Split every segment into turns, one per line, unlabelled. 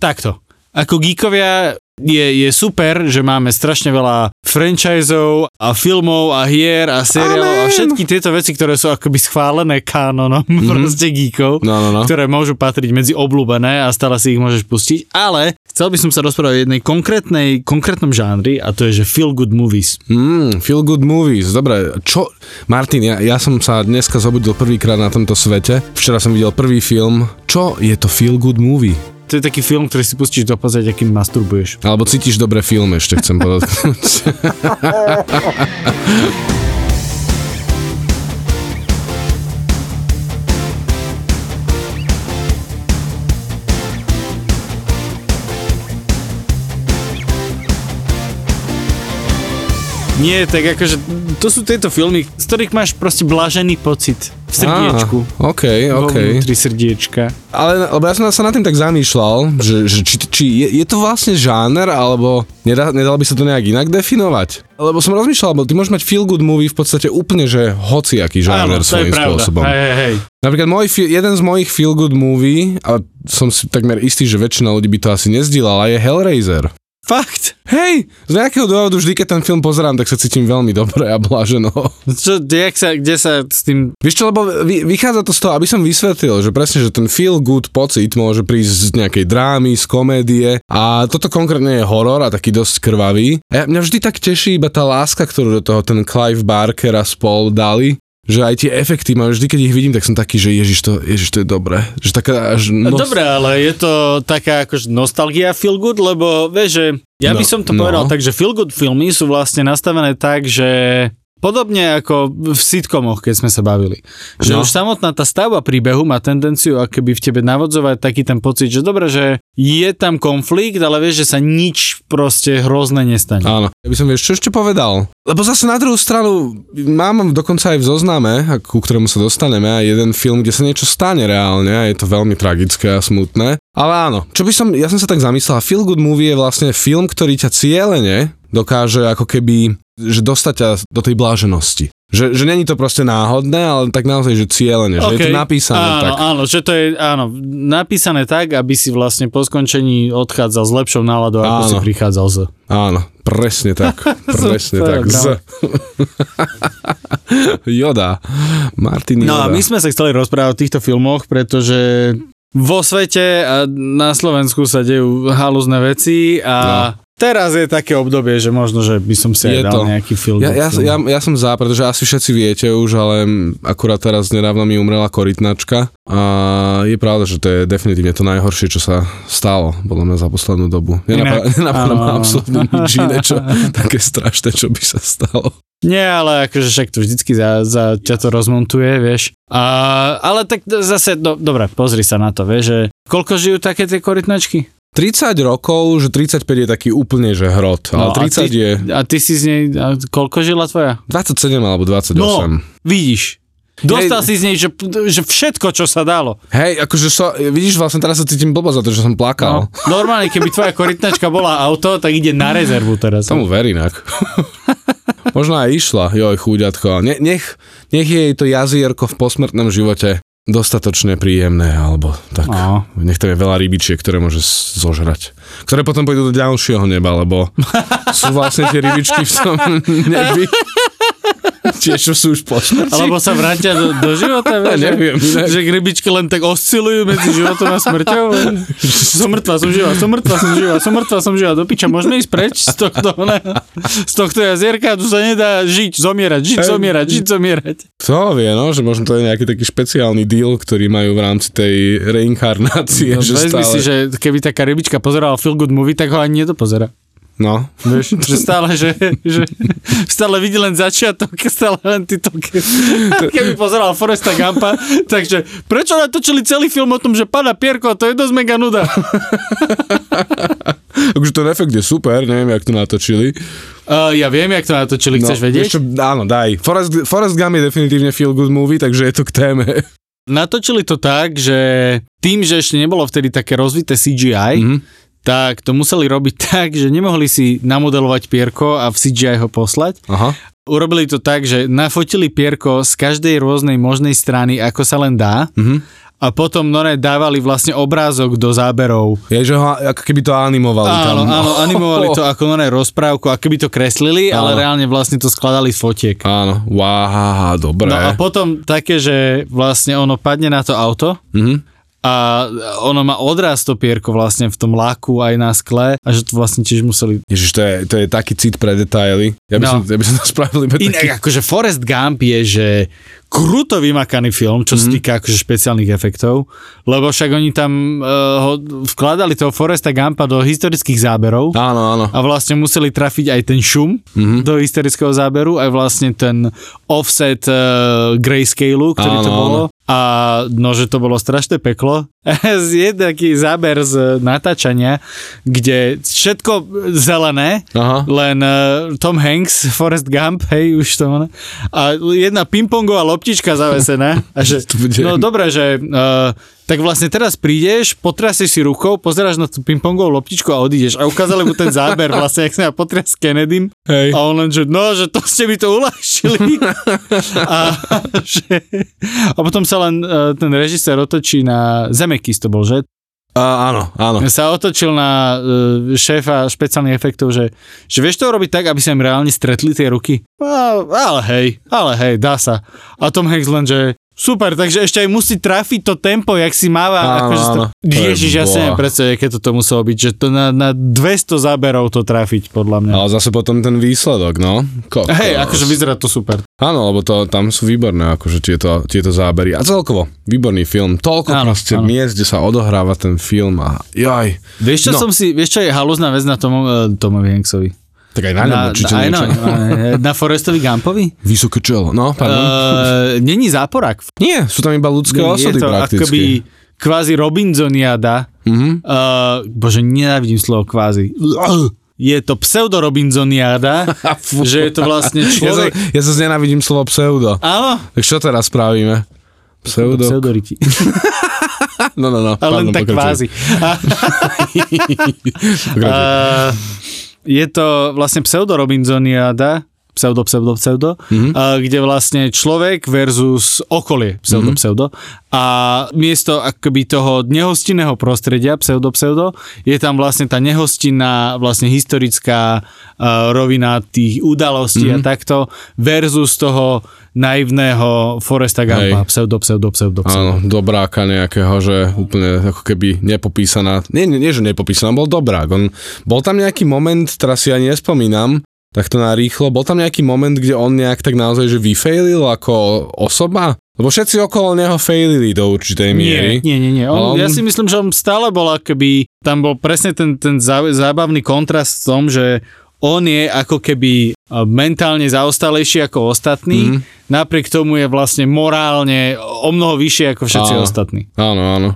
takto. Ako geekovia je, je super, že máme strašne veľa franchiseov a filmov a hier a seriálov a všetky tieto veci, ktoré sú akoby schválené kánonom mm-hmm. proste geekov,
No, no, no.
ktoré môžu patriť medzi obľúbené a stále si ich môžeš pustiť, ale chcel by som sa rozprávať o jednej konkrétnej, konkrétnom žánri a to je, že feel good movies.
Mm, feel good movies, dobre. Čo, Martin, ja, ja som sa dneska zobudil prvýkrát na tomto svete. Včera som videl prvý film. Čo je to feel good movie?
To je taký film, ktorý si pustíš do pozrieť, akým masturbuješ.
Alebo cítiš dobre film, ešte chcem podotknúť.
Nie, tak akože to sú tieto filmy, z ktorých máš proste blažený pocit v srdiečku.
Á, OK, OK.
Vo vnútri srdiečka.
Ale lebo ja som sa nad tým tak zamýšľal, že, že či, či je, je to vlastne žáner, alebo nedá, nedal by sa to nejak inak definovať? Lebo som rozmýšľal, lebo ty môžeš mať feel good movie v podstate úplne, že hociaký žáner
Áno,
svojím spôsobom.
Hej, hej, hej.
Napríklad môj, jeden z mojich feel good movie, a som si takmer istý, že väčšina ľudí by to asi nezdieľala, je Hellraiser.
Fakt?
Hej, z nejakého dôvodu vždy, keď ten film pozerám, tak sa cítim veľmi dobre a blaženo.
Čo, jak sa, kde sa s tým...
Vieš čo, lebo vy, vychádza to z toho, aby som vysvetlil, že presne, že ten feel good pocit môže prísť z nejakej drámy, z komédie a toto konkrétne je horor a taký dosť krvavý. A mňa vždy tak teší iba tá láska, ktorú do toho ten Clive Barker a spol dali, že aj tie efekty mám, vždy keď ich vidím, tak som taký, že ježiš to, ježiš to je dobré. Že taká až
No,
nos...
Dobre, ale je to taká akože nostalgia feel good, lebo vieš, že ja by
No,
som to
no.
povedal tak, že feel good filmy sú vlastne nastavené tak, že Podobne ako v sitcomoch, keď sme sa bavili. Že
No.
už samotná tá stavba príbehu má tendenciu akoby v tebe navodzovať taký ten pocit, že dobre, že je tam konflikt, ale vieš, že sa nič proste hrozné nestane.
Áno. Ja by som vieš, čo ešte povedal? Lebo zase na druhú stranu, mám dokonca aj v zozname, ku ktorému sa dostaneme, jeden film, kde sa niečo stane reálne a je to veľmi tragické a smutné. Ale áno, čo by som, ja som sa tak zamyslel, Feel Good Movie je vlastne film, ktorý ťa cieľene dokáže ako keby, že dostať ťa do tej bláženosti. Že, že není to proste náhodné, ale tak naozaj, že cieľene, že je to napísané
áno,
tak.
Áno, že to je áno, napísané tak, aby si vlastne po skončení odchádzal s lepšou náladou, ako
Áno.
si prichádzal z.
Áno, presne tak. Presne tak.
no.
Z. Joda. Martin
No a
Joda.
my sme sa chceli rozprávať o týchto filmoch, pretože vo svete a na Slovensku sa dejú halúzne veci a teraz je také obdobie, že možno, že by som si
Je
aj dal
to.
nejaký film.
Ja, ja, ja, ja som za, pretože asi všetci viete už, ale akurát teraz nedávno mi umrela korytnačka a je pravda, že to je definitívne to najhoršie, čo sa stalo, podľa mňa za poslednú dobu. Nenapadá ma absolútne nič iné, čo také strašné, čo by sa stalo.
Nie, ale akože však to vždycky za, za ťa to rozmontuje, vieš. A, ale tak zase, do, dobre, pozri sa na to, vieš, že koľko žijú také tie korytnačky?
30 rokov, že 35 je taký úplne, že hrot,
No,
ale
a
30
ty-
je
A ty si z nej, a koľko žila tvoja?
27 alebo 28.
No, vidíš. Dostal si z nej, že, že všetko, čo sa dalo.
Hej, akože so, vidíš, vlastne teraz sa cítim blbo za to, že som plakal.
No, normálne, keby tvoja korytnačka bola auto, tak ide na rezervu teraz.
Tomu ver inak. Možno aj išla, joj, chúďatko. Ne, nech, nech je jej to jazierko v posmrtnom živote dostatočne príjemné, alebo tak.
No.
Nech tam je veľa rybičiek, ktoré môže zožrať. Ktoré potom pôjdu do ďalšieho neba, lebo sú vlastne tie rybičky v tom nebi. Tie, čo sú už po smrti.
Alebo sa vrátia do, do života, vieš,
neviem,
že,
inak.
že rybičky len tak oscilujú medzi životom a smrťou. Som mŕtva, som živá, som mŕtva, som živá, som mŕtva, som živá. Do piča, môžeme ísť preč z tohto, ne, z tohto jazierka, tu sa nedá žiť, zomierať, žiť, zomierať, žiť, zomierať.
To vie, no, že možno to je nejaký taký špeciálny deal, ktorý majú v rámci tej reinkarnácie.
No,
že stále...
si, že keby taká rybička pozerala feel good movie, tak ho ani nedopozera.
No,
Vieš, že stále, že, že stále vidí len začiatok, stále len ty to, ke, keby pozeral Foresta Gampa, takže prečo natočili celý film o tom, že pada Pierko, to je dosť mega nuda.
akože ten efekt je super, neviem, jak to natočili.
Uh, ja viem, jak to natočili, chceš vedieť?
No, Vieš čo, áno, daj. Forrest, Forrest Gump je definitívne feel good movie, takže je to k téme.
Natočili to tak, že tým, že ešte nebolo vtedy také rozvité CGI,
Mhm.
Tak to museli robiť tak, že nemohli si namodelovať Pierko a v CGI ho poslať.
Aha.
Urobili to tak, že nafotili Pierko z každej rôznej možnej strany, ako sa len dá
Mhm.
a potom no ne, dávali vlastne obrázok do záberov.
Je, že ho ako keby to animovali
Áno,
tam.
áno, animovali to ako no ne, rozprávku, ako keby to kreslili, ale
Áno.
reálne vlastne to skladali z fotiek.
Áno, wow, dobre.
No a potom také, že vlastne ono padne na to auto
Mhm.
A ono má odraz to pierko vlastne v tom láku aj na skle a že to vlastne tiež museli...
Ježiš, to je, to je taký cit pre detaily. Ja by,
No.
som, ja by som to spravil iba taký...
Inak akože Forrest Gump je, že kruto vymakaný film, čo sa týka akože špeciálnych efektov, lebo však oni tam uh, ho vkladali toho Forresta Gumpa do historických záberov
Áno, áno.
a vlastne museli trafiť aj ten šum
Mhm.
do historického záberu, aj vlastne ten offset uh, grayscale, ktorý to
Áno,
bolo. A no, že to bolo strašné peklo. je taký záber z natáčania, kde všetko zelené,
Aha.
len uh, Tom Hanks, Forrest Gump, hej, už to ono. A jedna pingpongová loptička zavesená. A že, no dobre, že uh, tak vlastne teraz prídeš, potrasieš si rukou, pozeráš na tú pingpongovú loptičku a odídeš. A ukázali mu ten záber, vlastne, jak sa potrias s Kennedym.
Hej.
A on len, že no, že to ste mi to uľahčili. a, že, a potom sa len uh, ten režisér otočí na Zemekis to bol, že?
A, áno, áno.
sa otočil na uh, šéfa špeciálnych efektov, že, že vieš to robiť tak, aby sa im reálne stretli tie ruky? No, ale hej, ale hej, dá sa. A Tom Hanks len, že super, takže ešte aj musí trafiť to tempo, jak si máva.
Áno,
akože
áno.
To, ježiš, ja si neviem predstaviť, aké toto muselo byť, že to na, na 200 záberov to trafiť, podľa mňa.
Ale zase potom ten výsledok, no. Kokos.
Hej, akože vyzerá to super.
Áno, lebo to, tam sú výborné akože tieto, tieto zábery. A celkovo, výborný film. Toľko
Áno,
proste
áno.
miest, kde sa odohráva ten film a jaj.
Vieš, čo
No.
som si, vieš, čo je halúzna vec na Tom, uh, Tomovi Hanksovi?
Tak aj na ňom určite
aj
niečo.
na, na Forestovi Gumpovi?
Vysoké čelo. No, pardon.
Uh, není záporak.
Nie, sú tam iba ľudské
je
osoby
to
prakticky.
akoby kvázi Robinsoniada.
Mhm.
Uh, bože, nenávidím slovo kvázi. Je to pseudo-Robinsoniada,
Fú.
že je to vlastne
Ja, sa,
človek...
ja sa nenávidím slovo pseudo.
Áno,
Tak čo teraz spravíme? Pseudo?
pseudoriti.
No, no, no.
Ale len tak
pokračuj.
kvázi. Uh, je to vlastne pseudo-Robinsoniada, pseudo, pseudo, pseudo, mm-hmm. uh, kde vlastne človek versus okolie, pseudo, mm-hmm. pseudo. A miesto akoby toho nehostinného prostredia, pseudo, pseudo, je tam vlastne tá nehostinná, vlastne historická uh, rovina tých udalostí mm-hmm. a takto versus toho naivného Foresta Gumpa, pseudo, pseudo, pseudo, pseudo.
Áno, dobráka nejakého, že úplne ako keby nepopísaná. Nie, nie, nie že nepopísaná, bol dobrák. On, bol tam nejaký moment, teraz si ani nespomínam, tak to na rýchlo, bol tam nejaký moment, kde on nejak tak naozaj, že vyfailil ako osoba? Lebo všetci okolo neho failili do určitej miery.
Nie, nie, nie. nie. On,
On-
Ja si myslím, že on stále bol akoby, tam bol presne ten, ten zá- zábavný kontrast v tom, že on je ako keby a, mentálne zaostalejší ako ostatní,
Mhm.
napriek tomu je vlastne morálne o mnoho vyššie ako všetci
Áno.
ostatní.
Áno, áno.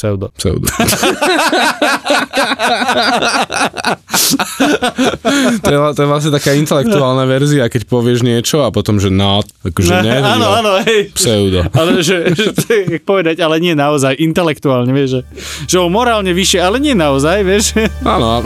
Pseudo.
Pseudo. to, je, to je vlastne taká intelektuálna verzia, keď povieš niečo a potom, že no, akože ne,
áno, áno, hej.
pseudo.
Ale že, že jak povedať, ale nie naozaj, intelektuálne, vieš, že, že on morálne vyššie, ale nie naozaj, vieš.
Áno,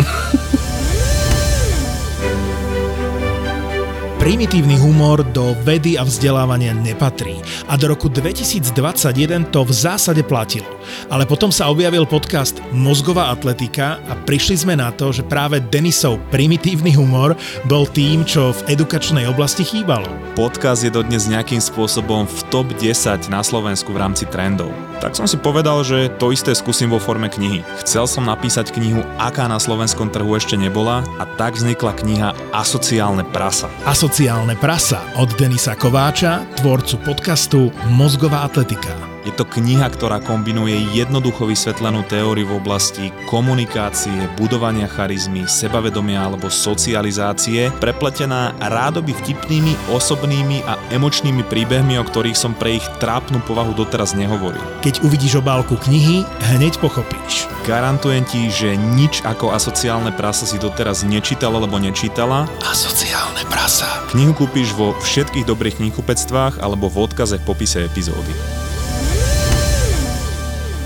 Primitívny humor do vedy a vzdelávania nepatrí a do roku 2021 to v zásade platilo. Ale potom sa objavil podcast Mozgová atletika a prišli sme na to, že práve Denisov primitívny humor bol tým, čo v edukačnej oblasti chýbalo.
Podcast je dodnes nejakým spôsobom v top 10 na Slovensku v rámci trendov. Tak som si povedal, že to isté skúsim vo forme knihy. Chcel som napísať knihu, aká na slovenskom trhu ešte nebola a tak vznikla kniha Asociálne prasa.
Asociálne prasa od Denisa Kováča, tvorcu podcastu Mozgová atletika.
Je to kniha, ktorá kombinuje jednoducho vysvetlenú teóriu v oblasti komunikácie, budovania charizmy, sebavedomia alebo socializácie, prepletená rádoby vtipnými, osobnými a emočnými príbehmi, o ktorých som pre ich trápnu povahu doteraz nehovoril.
Keď uvidíš obálku knihy, hneď pochopíš.
Garantujem ti, že nič ako asociálne prasa si doteraz nečítala alebo nečítala.
Asociálne prasa.
Knihu kúpiš vo všetkých dobrých knihkupectvách alebo v odkaze v popise epizódy.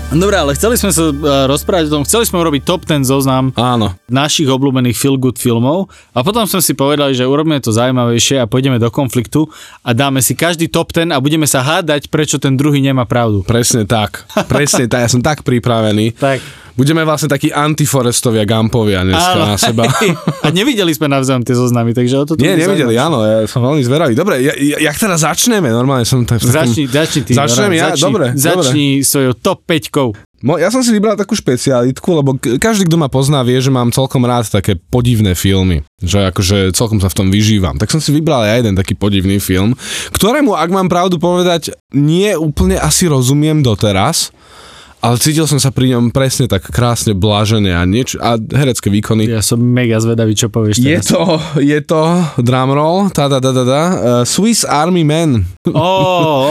Dobre, ale chceli sme sa uh, rozprávať o tom, chceli sme urobiť top 10 zoznam
Áno.
našich obľúbených feel good filmov a potom sme si povedali, že urobíme to zaujímavejšie a pôjdeme do konfliktu a dáme si každý top 10 a budeme sa hádať, prečo ten druhý nemá pravdu.
Presne tak. Presne tak. Ja som tak pripravený.
Tak.
Budeme vlastne takí antiforestovia, gampovia dneska
Áno.
na seba.
a nevideli sme navzájom tie zoznamy, takže o to
Nie, nevideli, áno, ja som veľmi zveravý. Dobre, ja, ja, jak teda začneme? Normálne som tak... v takom-
Začni, začni ty.
Začnem
Goran,
ja?
začni,
Dobre,
Začni svojou top 5
Mo, ja som si vybral takú špecialitku, lebo k- každý, kto ma pozná, vie, že mám celkom rád také podivné filmy. Že akože celkom sa v tom vyžívam. Tak som si vybral aj jeden taký podivný film, ktorému, ak mám pravdu povedať, nie úplne asi rozumiem doteraz, ale cítil som sa pri ňom presne tak krásne blažené a, nieč- a herecké výkony.
Ja som mega zvedavý, čo povieš
Je
teraz.
to, je to drumroll, tá, tá, tá, tá, tá, uh, Swiss Army Man
Ó,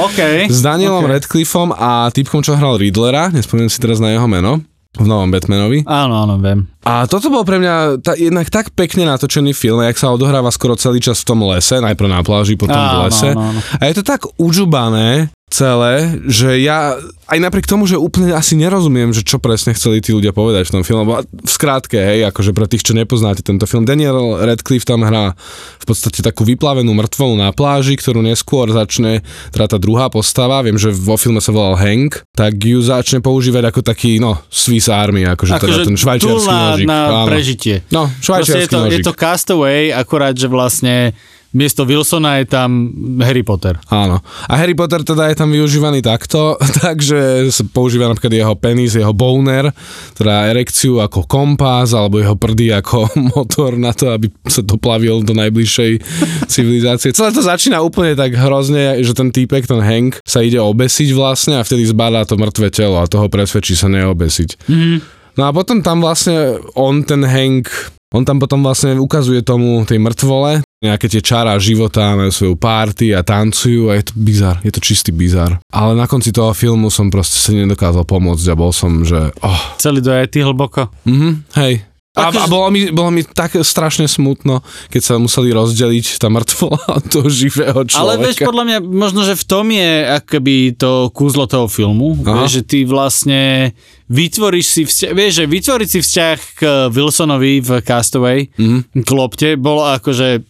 OK.
s Danielom
Ok.
Radcliffom a typkom, čo hral Riddlera, nespomínam si teraz na jeho meno, v novom Batmanovi.
Áno, áno, viem.
A toto bol pre mňa tá, jednak tak pekne natočený film, jak sa odohráva skoro celý čas v tom lese, najprv na pláži, potom v
Áno,
lese.
áno, áno.
A je to tak udžubané celé, že ja aj napriek tomu, že úplne asi nerozumiem, že čo presne chceli tí ľudia povedať v tom filme, lebo v skrátke, hej, akože pre tých, čo nepoznáte tento film, Daniel Radcliffe tam hrá v podstate takú vyplavenú mŕtvolu na pláži, ktorú neskôr začne, teda tá druhá postava, viem, že vo filme sa volal Hank, tak ju začne používať ako taký, no, Swiss Army, akože, teda
Akože
ten švajčiarsky
na,
nožík.
na
áno.
prežitie.
No,
Proste je
švajčiarsky
to, je
nožík.
to Castaway, akurát, že vlastne miesto Wilsona je tam Harry Potter.
Áno. A Harry Potter teda je tam využívaný takto, takže sa používa napríklad jeho penis, jeho boner, teda erekciu ako kompas, alebo jeho prdy ako motor na to, aby sa doplavil do najbližšej civilizácie. Celé to začína úplne tak hrozne, že ten týpek, ten Hank, sa ide obesiť vlastne a vtedy zbadá to mŕtve telo a toho presvedčí sa neobesiť. Mm-hmm. No a potom tam vlastne on, ten Hank, on tam potom vlastne ukazuje tomu tej mŕtvole nejaké tie čará života, majú svoju party a tancujú a je to bizar, je to čistý bizar. Ale na konci toho filmu som proste si nedokázal pomôcť a bol som, že oh,
Celý do ty hlboko.
mhm, hej. A, a bolo, mi, bolo mi tak strašne smutno, keď sa museli rozdeliť tá mŕtvola od toho živého človeka.
Ale vieš, podľa mňa, možno, že v tom je akoby to kúzlo toho filmu.
Aha.
Vieš, že ty vlastne vytvoríš si vzťah, vieš, že vytvoriť si vzťah k Wilsonovi v Castaway,
Mhm.
k lopte, bolo akože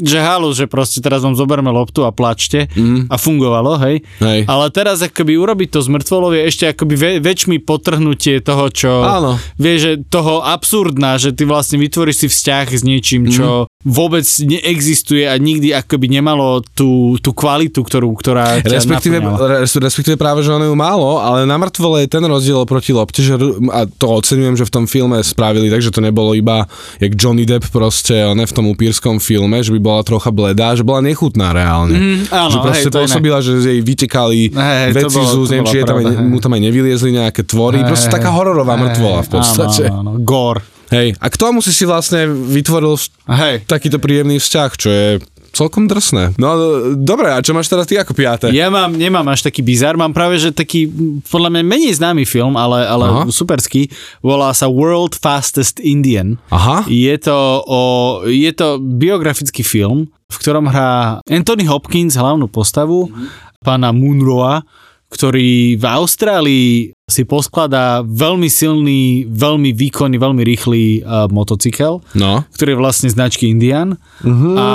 že halu, že proste teraz vám zoberme loptu a plačte
Mhm.
a fungovalo, hej.
Hej.
Ale teraz akoby urobiť to z mŕtvolov je ešte akoby ve, väčšmi potrhnutie toho, čo...
Áno.
Vieš, že toho absurdná, že ty vlastne vytvoríš si vzťah s niečím, čo vôbec neexistuje a nikdy akoby nemalo tú, tú kvalitu, ktorú, ktorá
Respektíve, res, respektíve práve, že ono ju málo, ale na mŕtvole je ten rozdiel oproti lopte, že, a to oceňujem, že v tom filme spravili, takže to nebolo iba jak Johnny Depp proste, ne v tom upírskom filme, že by bola trocha bledá, že bola nechutná reálne.
Mm, áno,
že proste
hej,
pôsobila, že jej vytekali
Hej, hej,
veci
bolo-
z úst, neviem, či je tam aj,
hej.
mu tam aj nevyliezli nejaké tvory, proste taká hororová mŕtvola v podstate.
Áno, áno, áno. Gore.
Hej, a k tomu si si vlastne vytvoril
Hej.
takýto príjemný vzťah, čo je celkom drsné. No dobre, a čo máš teraz ty ako piaté?
Ja mám, nemám až taký bizar, mám práve, že taký, podľa mňa menej známy film, ale, ale
Aha.
superský, volá sa World Fastest Indian.
Aha.
Je to, o, je to biografický film, v ktorom hrá Anthony Hopkins hlavnú postavu, pána Munroa, ktorý v Austrálii si poskladá veľmi silný, veľmi výkonný, veľmi rýchly uh, motocykel,
No.
ktorý je vlastne značky Indian. A,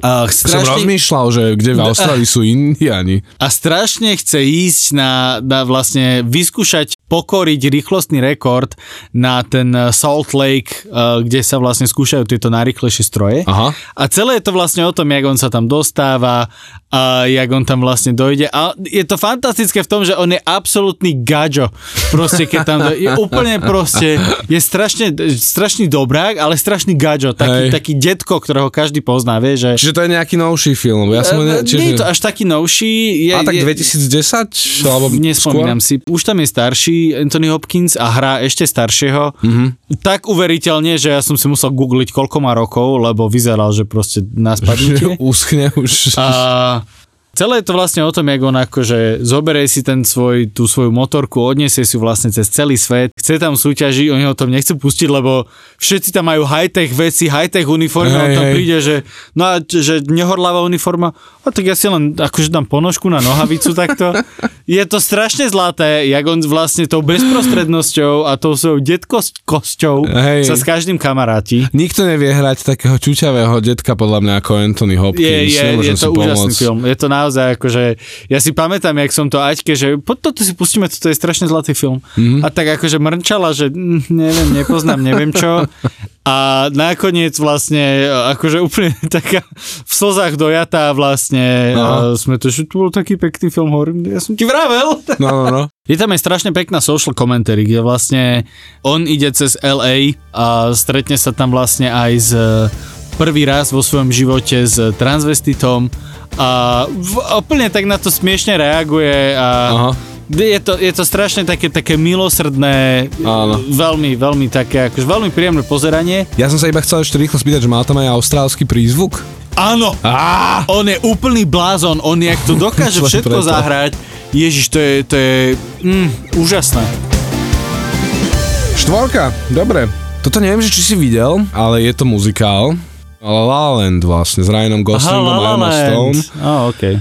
a
Som
strašne,
rozmýšľal, že kde v Austrálii sú Indiani.
a strašne chce ísť na, na vlastne vyskúšať pokoriť rýchlostný rekord na ten eh, Salt Lake, eh, kde sa vlastne skúšajú tieto najrýchlejšie stroje.
Aha.
A celé je to vlastne o tom, jak on sa tam dostáva, a jak on tam vlastne dojde. A je to fantastické v tom, že on je absolútny gajo. Proste, keď tam dojde. Je úplne proste, je strašne, strašný dobrák, ale strašný gajo. Taký,
Hej.
taký detko, ktorého každý pozná, vie, že...
Čiže to je nejaký novší film. Ja som ne,
E,
čiže...
Nie je to až taký novší. Je,
A tak
je,
2010? Alebo
Nespomínam si. Už tam je starší Anthony Hopkins a hrá ešte staršieho.
Mhm.
Mm-hmm. Tak uveriteľne, že ja som si musel googliť, koľko má rokov, lebo vyzeral, že proste na spadnutie.
Uschne už.
A Celé je to vlastne o tom, jak on akože zoberie si ten svoj, tú svoju motorku, odniesie si ju vlastne cez celý svet, chce tam súťažiť, oni ho tom nechcú pustiť, lebo všetci tam majú high-tech veci, high-tech uniformy,
Hej,
on tam
hej.
príde, že no a že nehorláva uniforma, a tak ja si len akože dám ponožku na nohavicu takto. Je to strašne zlaté, jak on vlastne tou bezprostrednosťou a tou svojou detkosťou
Hej.
sa s každým kamaráti.
Nikto nevie hrať takého čučavého detka podľa mňa ako Anthony Hopkins.
Je, je, je to úžasný film. Je to naozaj akože, ja si pamätám, jak som to Aťke, že po toto si pustíme, toto je strašne zlatý film. Mm-hmm. A tak akože mrčala, že mm, neviem, nepoznám, neviem čo. A nakoniec vlastne, akože úplne taká v slzách dojatá vlastne, a sme to, že to bol taký pekný film, hovorím, ja som ti vravel.
No, no, no.
Je tam aj strašne pekná social commentary, kde vlastne on ide cez LA a stretne sa tam vlastne aj s prvý raz vo svojom živote s transvestitom a úplne tak na to smiešne reaguje a
Aha.
je to, je to strašne také, také milosrdné,
Áno.
veľmi, veľmi také, akože veľmi príjemné pozeranie.
Ja som sa iba chcel ešte rýchlo spýtať, že má tam aj austrálsky prízvuk?
Áno,
Á!
on je úplný blázon, on jak to dokáže všetko
preto.
zahrať, Ježiš, to je, to je mm, úžasné.
Štvorka, dobre. Toto neviem, že či si videl, ale je to muzikál. La La Land vlastne, s Ryanom Goslingom a Emma Stone.
Oh, okay.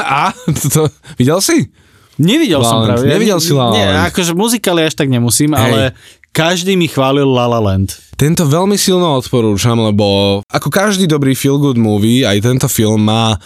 A? To, videl si?
Nevidel
La
som práve.
Nevidel si La La
Nie,
Land.
akože muzikály až tak nemusím,
Hej.
ale každý mi chválil La La Land.
Tento veľmi silno odporúčam, lebo ako každý dobrý feel-good movie, aj tento film má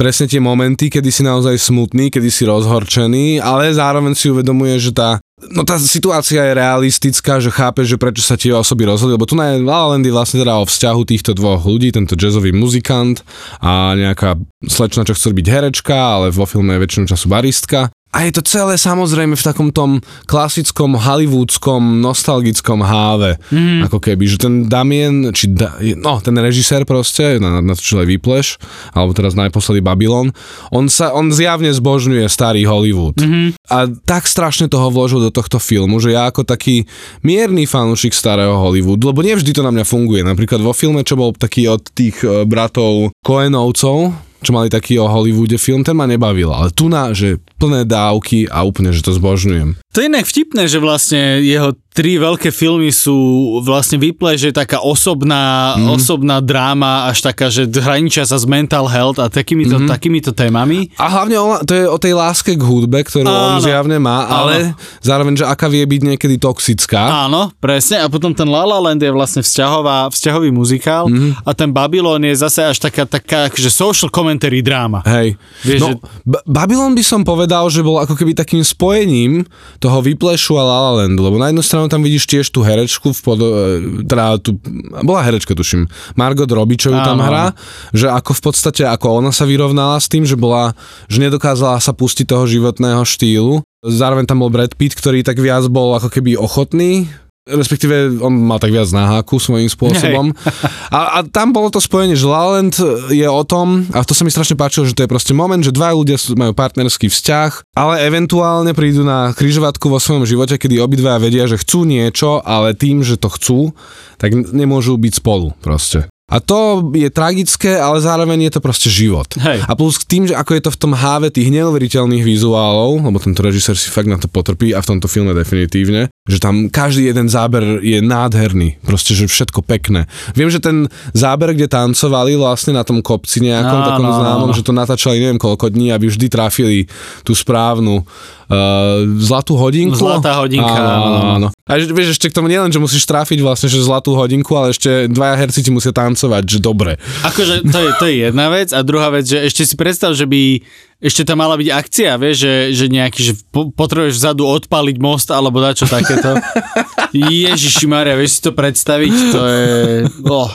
presne tie momenty, kedy si naozaj smutný, kedy si rozhorčený, ale zároveň si uvedomuje, že tá No tá situácia je realistická, že chápe, že prečo sa tie osoby rozhodli, lebo tu na La La Land je vlastne teda o vzťahu týchto dvoch ľudí, tento jazzový muzikant a nejaká slečna, čo chce byť herečka, ale vo filme je väčšinu času baristka. A je to celé samozrejme v takom tom klasickom hollywoodskom nostalgickom háve. Mm. Ako keby, že ten Damien, či da, no ten režisér proste, na, na to čo aj Výpleš, alebo teraz naposledy Babylon, on sa, on zjavne zbožňuje starý Hollywood. Mm-hmm. A tak strašne toho vložil do tohto filmu, že ja ako taký mierny fanúšik starého Hollywoodu, lebo nevždy to na mňa funguje. Napríklad vo filme, čo bol taký od tých e, bratov Coenovcov, čo mali taký o Hollywoode film, ten ma nebavil. Ale tu na, že plné dávky a úplne, že to zbožňujem.
To je inak vtipné, že vlastne jeho tri veľké filmy sú vlastne vyple, že taká osobná, mm. osobná dráma, až taká, že hraničia sa s mental health a takýmito, mm. takýmito témami.
A hlavne o, to je o tej láske k hudbe, ktorú on
Áno.
zjavne má, ale zároveň, že aká vie byť niekedy toxická.
Áno, presne. A potom ten La La Land je vlastne vzťahová, vzťahový muzikál mm. a ten Babylon je zase až taká, taká akože social commentary dráma.
Hej.
Vieš,
no,
že-
B- Babylon by som povedal, že bol ako keby takým spojením toho Vyplešu a La La Landu, lebo na jednu stranu tam vidíš tiež tú herečku, v pod, e, teda tú, bola herečka tuším, Margot Robbie, čo ju tam hrá, že ako v podstate, ako ona sa vyrovnala s tým, že bola, že nedokázala sa pustiť toho životného štýlu. Zároveň tam bol Brad Pitt, ktorý tak viac bol ako keby ochotný respektíve on mal tak viac náhaku svojím spôsobom. A, a tam bolo to spojenie, že La La Land je o tom, a to sa mi strašne páčilo, že to je proste moment, že dva ľudia majú partnerský vzťah, ale eventuálne prídu na kryžovatku vo svojom živote, kedy obidvaja vedia, že chcú niečo, ale tým, že to chcú, tak nemôžu byť spolu proste. A to je tragické, ale zároveň je to proste život.
Hej.
A plus k tým, že ako je to v tom háve tých neuveriteľných vizuálov, lebo tento režisér si fakt na to potrpí a v tomto filme definitívne, že tam každý jeden záber je nádherný, proste, že všetko pekné. Viem, že ten záber, kde tancovali vlastne na tom kopci nejakom
Áno,
takom
áno,
známom,
áno.
že to natáčali neviem koľko dní, aby vždy trafili tú správnu uh, zlatú hodinku.
Zlatá hodinka,
Áno, áno,
áno.
A že- vieš, ešte k tomu nielen, že musíš trafiť vlastne, že zlatú hodinku, ale ešte dvaja herci ti musia tancovať, že dobre.
Akože to je, to je jedna vec a druhá vec, že ešte si predstav, že by ešte tam mala byť akcia, vieš, že, že nejaký, že po, potrebuješ vzadu odpaliť most alebo dačo takéto. Ježiši Maria, vieš si to predstaviť? To je... Oh.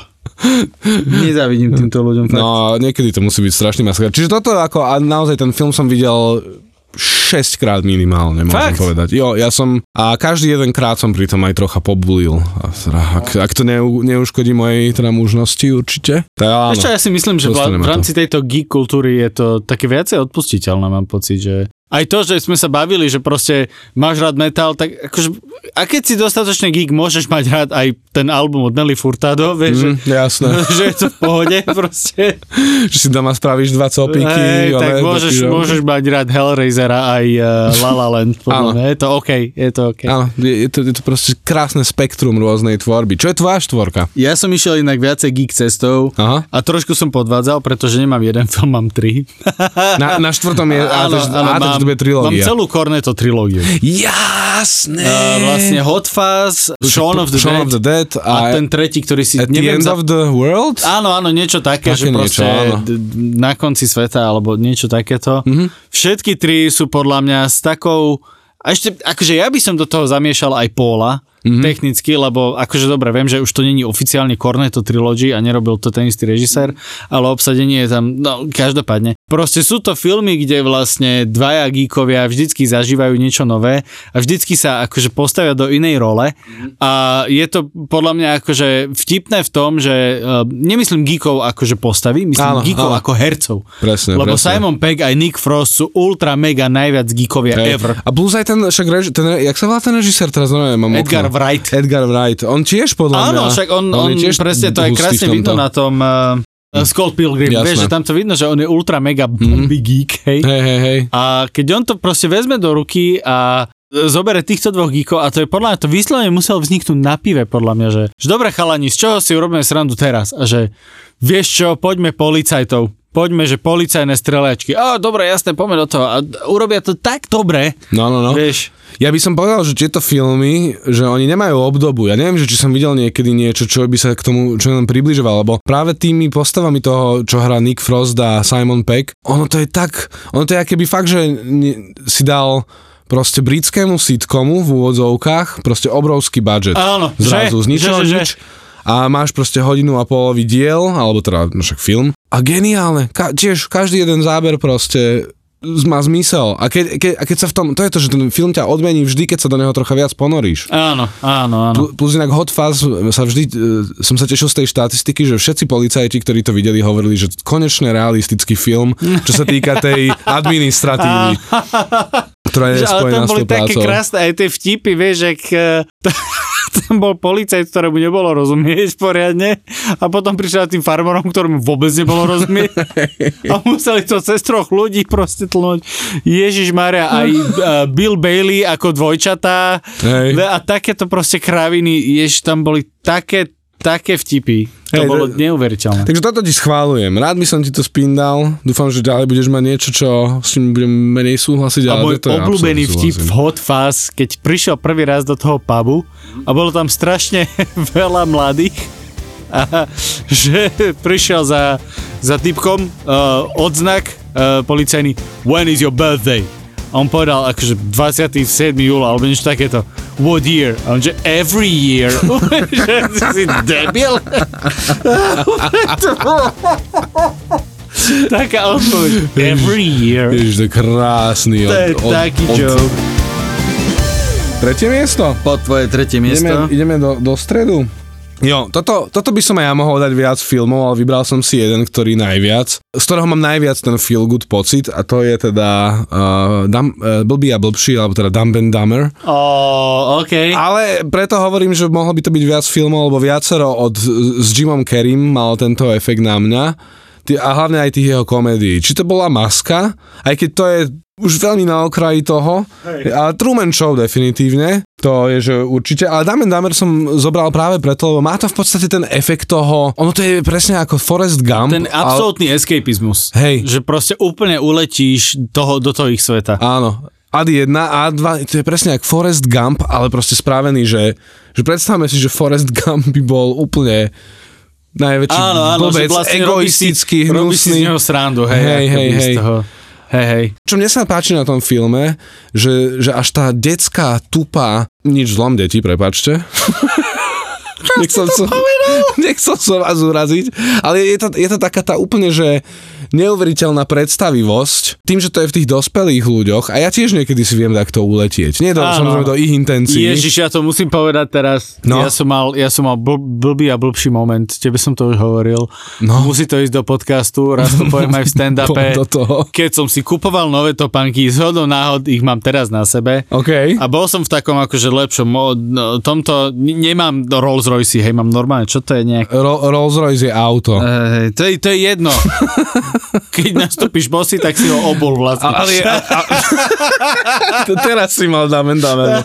Nezávidím týmto ľuďom. Fakt.
No, niekedy to musí byť strašný masaker. Čiže toto ako, a naozaj ten film som videl 6 krát minimálne, môžem
Fakt?
povedať. Jo, ja som, a každý jeden krát som pri tom aj trocha pobulil. Ak, ak to neu, neuškodí mojej teda mužnosti určite. Tak áno.
Ešte ja si myslím, že v rámci tejto geek kultúry je to také viacej odpustiteľné, mám pocit, že aj to, že sme sa bavili, že proste máš rád metal, tak akože, a keď si dostatočne geek, môžeš mať rád aj ten album od Nelly Furtado, vieš,
Mm, jasné.
že, že je to v pohode proste.
že si doma spravíš dva copíky.
Hej, tak môžeš,
že-
môžeš mať rád Hellraisera aj uh, La La Land, podľa
Áno.
Je to OK, je to OK.
Áno, je, je, to, je to proste krásne spektrum rôznej tvorby. Čo je tvoja štvorka?
Ja som išiel inak viacej geek cestou
Aha.
a trošku som podvádzal, pretože nemám jeden film, mám tri.
Na, na štvrtom je, a, to,
mám
trilógia.
celú Cornetto trilógiu.
Jasné.
Uh, vlastne Hot Fuzz, Shaun of the
Shaun
Dead
of the Dead
a,
a,
ten tretí, ktorý si...
At the
neviem
end
za-
of the world?
Áno, áno, niečo také,
Také
že proste
niečo, áno.
d- d- na konci sveta, alebo niečo takéto.
Mhm.
Mm-hmm. Všetky tri sú podľa mňa s takou... A ešte, akože ja by som do toho zamiešal aj
Mhm.
Mm-hmm. technicky, lebo akože dobre, viem, že už to není oficiálne Cornetto Trilogy a nerobil to ten istý režisér, ale obsadenie je tam, no každopádne. Proste sú to filmy, kde vlastne dvaja geekovia vždycky zažívajú niečo nové a vždycky sa akože postavia do inej role a je to podľa mňa akože vtipné v tom, že uh, nemyslím geekov akože postavy, myslím
Áno,
geekov
áno.
ako hercov.
Presne,
Lebo
presne.
Simon Pegg aj Nick Frost sú ultra mega najviac geekovia
Hej.
ever.
A plus aj ten, však ten, jak sa volá ten režisér, teraz neviem, mám
Edgar
okno.
Wright.
Edgar Wright. On tiež podľa mňa.
Áno, však on, on,
je tiež
presne to je krásne vidno na tom uh, Scott Pilgrim,
Jasné.
vieš, že tam to vidno, že on je ultra mega bomby geek, hej.
Hej, hej, hej.
A keď on to proste vezme do ruky a zobere týchto dvoch geekov a to je podľa mňa, to vyslovene musel vzniknúť na pive, podľa mňa, že, že dobre chalani, z čoho si urobíme srandu teraz? A že vieš čo, poďme policajtov. Poďme, že policajné strelačky. A dobre, jasné, poďme do toho. A urobia to tak dobre,
No, no, no.
vieš.
Ja by som povedal, že tieto filmy, že oni nemajú obdobu. Ja neviem, že či som videl niekedy niečo, čo by sa k tomu čo len približoval, lebo práve tými postavami toho, čo hrá Nick Frost a Simon Peck, ono to je tak, ono to je keby fakt, že si dal proste britskému sitcomu v úvodzovkách proste obrovský budget.
Áno,
Zrazu
že?
z ničoho
Že, že,
nič. A máš proste hodinu a polový diel, alebo teda no však film. A geniálne. Ka- tiež každý jeden záber proste má zmysel. A keď, keď, a keď sa v tom, to je to, že ten film ťa odmení vždy, keď sa do neho trocha viac ponoríš.
Áno, áno, áno.
Pl- Plus inak Hot Fuzz sa vždy, e, som sa tešil z tej štatistiky, že všetci policajti, ktorí to videli, hovorili, že konečne realistický film, čo sa týka tej administratívy, ktorá je
Že, ale tam boli
tou
také
prácou.
krásne aj tie vtipy, vieš, jak eh, tam bol policajt, ktorému nebolo rozumieť poriadne a potom prišiel tým farmárom, ktorému vôbec nebolo rozumieť a museli to cez troch ľudí proste tlnúť. Ježiš Maria, aj uh, Bill Bailey ako dvojčatá
Hej.
a takéto proste kraviny, ježiš, tam boli také, také vtipy. To
Hej,
bolo neuveriteľné.
Takže toto ti schválujem. Rád by som ti to spindal. Dúfam, že ďalej budeš mať niečo, čo s tým budem menej súhlasiť.
A môj obľúbený vtip v. Hot Fuzz, keď prišiel prvý raz do toho pubu a bolo tam strašne veľa mladých a že prišiel za, za typkom uh, odznak uh, policajný When is your birthday? A on povedal akože 27. júla alebo niečo takéto. What year? A on že every year. že si debil. Taká odpoveď. Every year.
Ježiš, to je krásny.
To je taký joke.
Tretie miesto?
Po tvoje tretie miesto.
Ideme, ideme do, do stredu. Jo, toto, toto by som aj ja mohol dať viac filmov, ale vybral som si jeden, ktorý najviac, z ktorého mám najviac ten feel good pocit a to je teda uh, dam, uh, Blbý a blbší, alebo teda Dumb and Dumber.
Oh, OK.
Ale preto hovorím, že mohlo by to byť viac filmov, lebo viacero od, s Jimom Carreym mal tento efekt na mňa. Ty- A hlavne aj tých jeho komédií. Či to bola maska, aj keď to je už veľmi na okraji toho, ale Truman Show definitívne, to je, že určite, ale Dumb and Dumber som zobral práve preto, lebo má to v podstate ten efekt toho, ono to je presne ako Forrest Gump.
Ten
ale-
absolútny escapizmus.
Hej.
Že proste úplne uletíš toho, do toho ich sveta.
Áno. Ad 1 a Ad 2, to je presne ako Forrest Gump, ale proste spravený, že, že predstavme si, že Forrest Gump by bol úplne najväčší
Áno, áno,
blbec,
vlastne robí si,
egoistický,
robí si z
hnusný.
neho srandu, hej,
Hej, hej, hej.
toho. Hej, hej.
Čo mne sa páči na tom filme, že, že až tá detská tupá, nič zlom deti, prepačte. Nech som, Nechcel som vás uraziť, ale je to, je to taká tá úplne, že neuveriteľná predstavivosť, tým, že to je v tých dospelých ľuďoch a ja tiež niekedy si viem takto uletieť. Nie do,
Áno.
samozrejme do ich intencií.
Ježiš, ja to musím povedať teraz.
No.
Ja som mal, ja som mal bl- blbý a blbší moment. Tebe som to už hovoril.
No.
Musí to ísť do podcastu. Raz to poviem aj v stand-upe.
Poď do toho.
Keď som si kupoval nové topánky, z hodou náhod ich mám teraz na sebe.
OK.
A bol som v takom akože lepšom, mo- no, tomto, nemám Rolls Royce, hej, mám normálne, čo to je nejak...
Ro- Rolls Royce je auto.
Hej, to, je, to je jedno. Keď nastúpiš bosy, tak si ho obol vlastne.
Ale je, a, a, to teraz si mal dáme, dáme.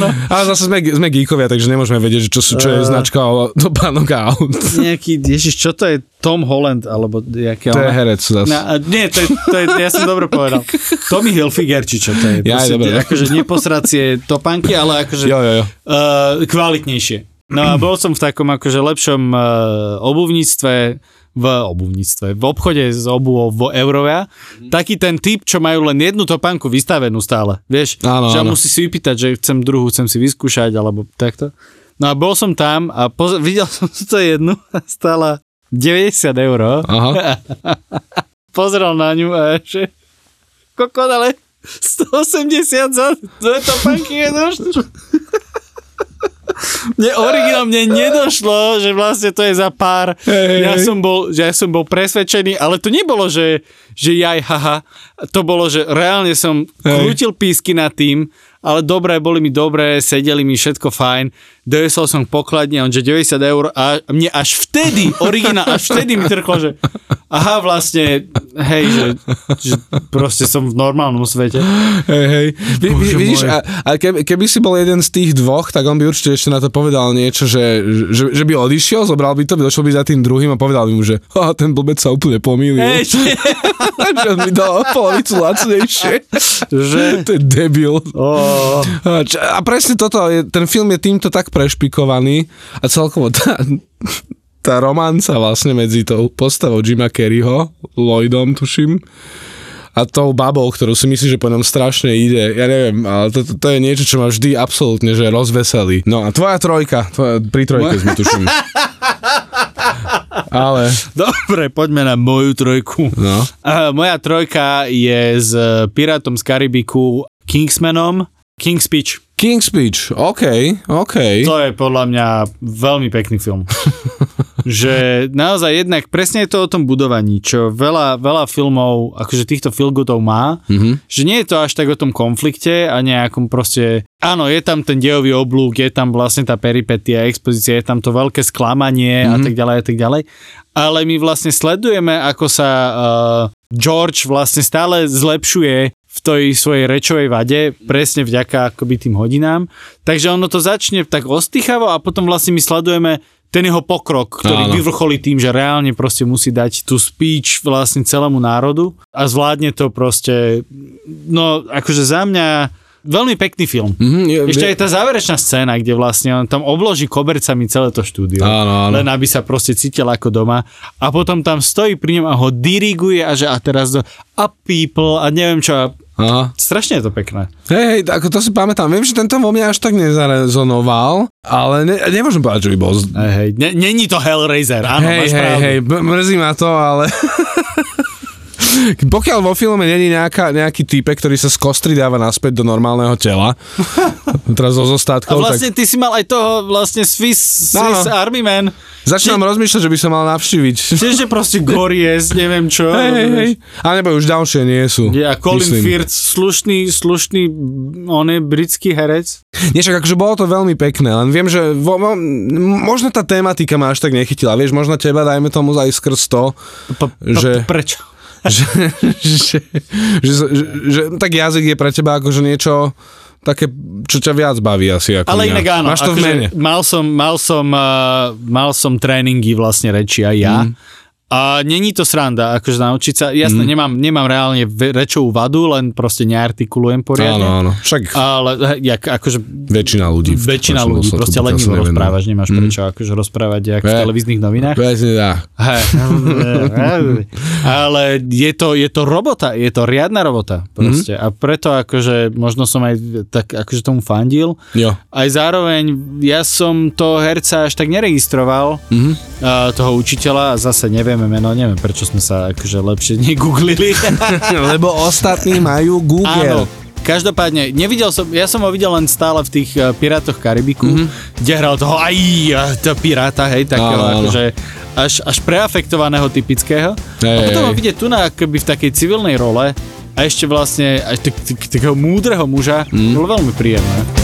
No. Ale zase sme, sme geekovia, takže nemôžeme vedieť, že čo, čo je značka do pánok aut.
Nejaký, ježiš, čo to je? Tom Holland, alebo jaké
To je herec zase.
No, a nie, to je, to je, ja som dobre povedal. Tommy Hilfiger, či čo to je.
Ja,
Proste,
dobre.
akože neposracie topánky, ale akože
Jo, jo, jo.
Uh, kvalitnejšie. No a bol som v takom akože lepšom uh, obuvníctve, v obuvníctve, v obchode s obuvou vo Eurovia. Taký ten typ, čo majú len jednu topánku vystavenú stále. Vieš,
Áno,
že
áno.
musí si vypýtať, že chcem druhú, chcem si vyskúšať, alebo takto. No a bol som tam a poz- videl som si to jednu a stála 90 eur.
Aha.
Pozrel na ňu a že kokot, ale 180 za dve topánky je dosť. Mne originál mne nedošlo, že vlastne to je za pár.
Hej,
ja, som bol, ja som bol presvedčený, ale to nebolo, že, že jaj, haha. To bolo, že reálne som krútil písky nad tým, ale dobré, boli mi dobré, sedeli mi všetko fajn. Dojesol som k pokladne, on že 90 eur a mne až vtedy, originál, až vtedy mi trklo, že aha, vlastne, hej, že, že proste som v normálnom svete.
Hej, hej. Vy, vidíš, a, a keby, keby si bol jeden z tých dvoch, tak on by určite ešte na to povedal niečo, že, že, že by odišiel, zobral by to, by došiel by za tým druhým a povedal by mu, že oh, ten blbec sa úplne pomýlil.
Hej, že,
že on mi dal polovicu lacnejšie.
že
to je debil.
oh,
A, čo- a presne toto, je, ten film je týmto tak prešpikovaný a celkovo tá, tá romanca vlastne medzi tou postavou Jima Carreyho, Lloydom tuším, a tou babou, ktorú si myslíš, že po ňom strašne ide. Ja neviem, ale to, to, to je niečo, čo ma vždy absolútne, že rozveselí. No a tvoja trojka, tvoja, pri trojke sme tuším. Ale,
dobre, poďme na moju trojku.
no.
Uh, moja trojka je s eh, Pirátom z Karibiku Kingsmanom King's Speech.
King's Speech, OK, OK.
To je podľa mňa veľmi pekný film. že naozaj jednak presne je to o tom budovaní, čo veľa, veľa filmov, akože týchto feelgoodov má,
Mhm.
že nie je to až tak o tom konflikte a nejakom proste, áno, je tam ten dejový oblúk, je tam vlastne tá peripetia, expozícia, je tam to veľké sklamanie a tak ďalej a tak ďalej, ale my vlastne sledujeme, ako sa uh, George vlastne stále zlepšuje v tej svojej rečovej vade, presne vďaka akoby tým hodinám. Takže ono to začne tak ostýchavo a potom vlastne my sledujeme ten jeho pokrok, ktorý
Áno.
vyvrcholí tým, že reálne proste musí dať tú speech vlastne celému národu a zvládne to proste, no akože za mňa veľmi pekný film.
Mhm, je,
Ešte
je,
aj tá záverečná scéna, kde vlastne on tam obloží kobercami celé to štúdio.
Áno, áno.
Len aby sa proste cítil ako doma. A potom tam stojí pri ňom a ho diriguje a že a teraz do up people a neviem čo.
Aha.
Strašne je to pekné.
Hej, hej, ako to si pamätám. Viem, že tento vo mne až tak nezarezonoval, ale ne, nemôžem povedať, že by bol...
Hej, hej. Ne, není to Hellraiser, áno,
hej,
máš
hej,
pravdu.
hej, mrzí ma to, ale... Pokiaľ vo filme není nejaká, nejaký typek, ktorý sa skostri dáva naspäť do normálneho tela, teraz
A
zostatkov,
vlastne ty si mal aj toho vlastne Swiss, Swiss
Áno.
Army Man.
tak začínam rozmýšľať, že by som mal navštíviť.
Čiže proste Gories, neviem čo.
Hej, hej, hej. Ale nebo už ďalšie nie sú.
Ja, Colin
myslím.
Firth, slušný, slušný, on je britský herec.
Nie, však akože bolo to veľmi pekné, len viem, že vo, mo, možno tá tematika ma až tak nechytila. Vieš, možno teba, dajme tomu aj skrz to, Že-
Prečo?
Že, že, že, že, že tak jazyk je pre teba akože niečo také, čo ťa viac baví asi ako
Ale
mňa.
inak áno,
Máš to v
akože
mene.
mal som, mal som, uh, mal som tréningy vlastne reči aj ja. Mm. A není to sranda, akože naučiť sa, jasne, mm. nemám, nemám reálne rečovú vadu, len proste neartikulujem poriadne.
Áno, áno. Však
Ale jak, akože
väčšina ľudí.
väčšina ľudí
dôsledku
proste
to asi nevenuje.
rozprávaš, nemáš
Mm.
prečo akože rozprávať jak v televíznych novinách.
Presne.
Hej. Ale je to, je to robota, je to riadna robota proste. A preto akože možno som aj tak akože tomu fandil.
Jo.
Aj zároveň ja som toho herca až tak neregistroval,
Mhm.
uh, toho učiteľa a zase nevieme meno, neviem prečo sme sa akože lepšie negooglili.
Lebo ostatní majú
Áno.
Google.
Každopádne, nevidel som, ja som ho videl len stále v tých uh, Pirátoch Karibiku,
Mhm.
mm-hmm. kde hral toho aj uh, to piráta, hej, takého
Áno, áno.
akože až, až preafektovaného typického.
Hej,
a potom ho vidieť tu na akoby v takej civilnej role a ešte vlastne aj tak, tak, takého múdreho muža, mm. bolo veľmi príjemné.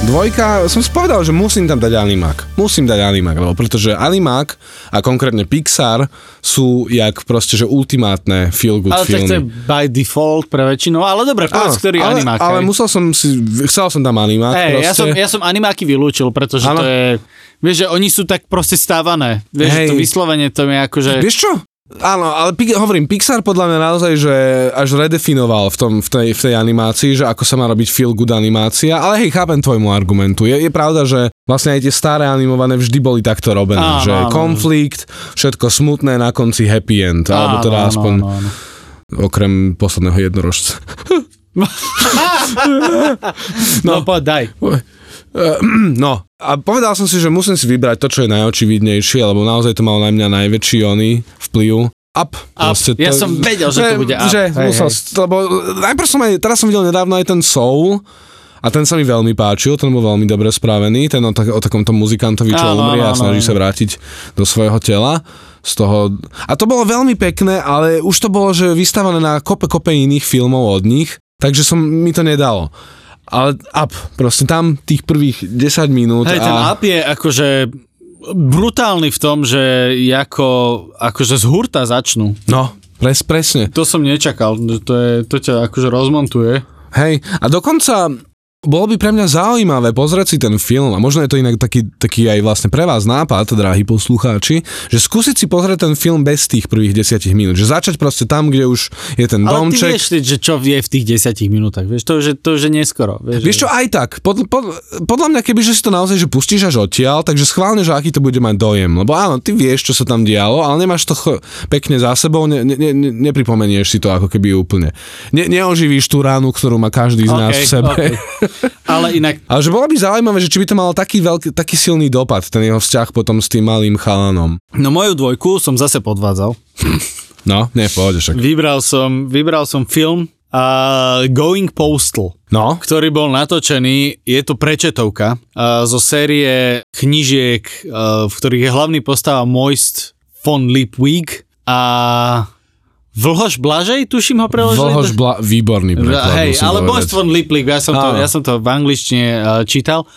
Dvojka, som si povedal, že musím tam dať animák. Musím dať animák, lebo pretože animák a konkrétne Pixar sú jak proste, že ultimátne feel good
Ale
filmy.
by default pre väčšinu, ale dobre, povedz, ktorý
ale,
animák.
ale
hej.
musel som si, chcel som tam animák proste.
ja som, ja som animáky vylúčil, pretože
Áno.
to je, vieš, že oni sú tak proste stávané. Vieš, že
Hej.
to vyslovene to je akože...
Vieš čo? Áno, ale hovorím, Pixar podľa mňa naozaj, že až redefinoval v, tom, v, tej, v tej animácii, že ako sa má robiť feel good animácia, ale hej, chápem tvojmu argumentu. Je, je pravda, že vlastne aj tie staré animované vždy boli takto robené,
Áno,
že
áno.
konflikt, všetko smutné, na konci happy end, alebo
Áno,
teda
áno,
aspoň
áno, áno.
okrem posledného jednorožca.
No, poď, daj.
No, a povedal som si, že musím si vybrať to, čo je najočividnejšie, lebo naozaj to malo na mňa najväčší oný vplyv. Up.
Up. Ja som vedel, že to bude up.
Že
Hej,
musel,
hej.
lebo najprv som aj, teraz som videl nedávno aj ten Soul, a ten sa mi veľmi páčil, ten bol veľmi dobre spravený, ten o, tak, o takomto muzikantovi, čo
Áno,
umrie a snaží
áno.
sa vrátiť do svojho tela. Z toho... A to bolo veľmi pekné, ale už to bolo, že vystavané na kope, kope iných filmov od nich, takže som mi to nedalo. Ale up, proste tam tých prvých 10 minút
Hej, ten
a...
up je akože brutálny v tom, že ako, akože z hurta začnú.
No, pres, presne.
To som nečakal, to, je, to ťa akože rozmontuje.
Hej, a dokonca bolo by pre mňa zaujímavé pozrieť si ten film a možno je to inak taký, taký aj vlastne pre vás nápad, drahí poslucháči, že skúsiť si pozrieť ten film bez tých prvých desiatich minút, že začať proste tam, kde už je ten
Ale
domček.
vieš, že čo je v tých desiatich minútach, vieš, to je, to už je neskoro. Vieš,
Vieš čo,
že...
aj tak. Pod, pod, podľa mňa, keby že si to naozaj že pustíš až odtiaľ, takže schválne, že aký to bude mať dojem. Lebo áno, ty vieš, čo sa tam dialo, ale nemáš to ch- pekne za sebou, ne, ne, ne, nepripomenieš si to ako keby úplne. Ne, neoživíš tú ránu, ktorú má každý z nás v sebe.
OK. Ale inak,
Ale že bolo by zaujímavé, že či by to malo taký, veľký, taký silný dopad, ten jeho vzťah potom s tým malým chalanom.
no moju dvojku som zase podvádzal.
No, nie, pohode však.
Vybral som, vybral som film uh, Going Postal.
No,
ktorý bol natočený, je to prečetovka uh, zo série knižiek, uh, v ktorých je hlavný postava Moist von Lipwig a Vlhoš Blažej, tuším ho preložili.
Vlhoš bla, výborný preklad,
Hej, ale
povedať.
Moist von Lipwig, ja som, to, ja som to v angličtine uh, čítal.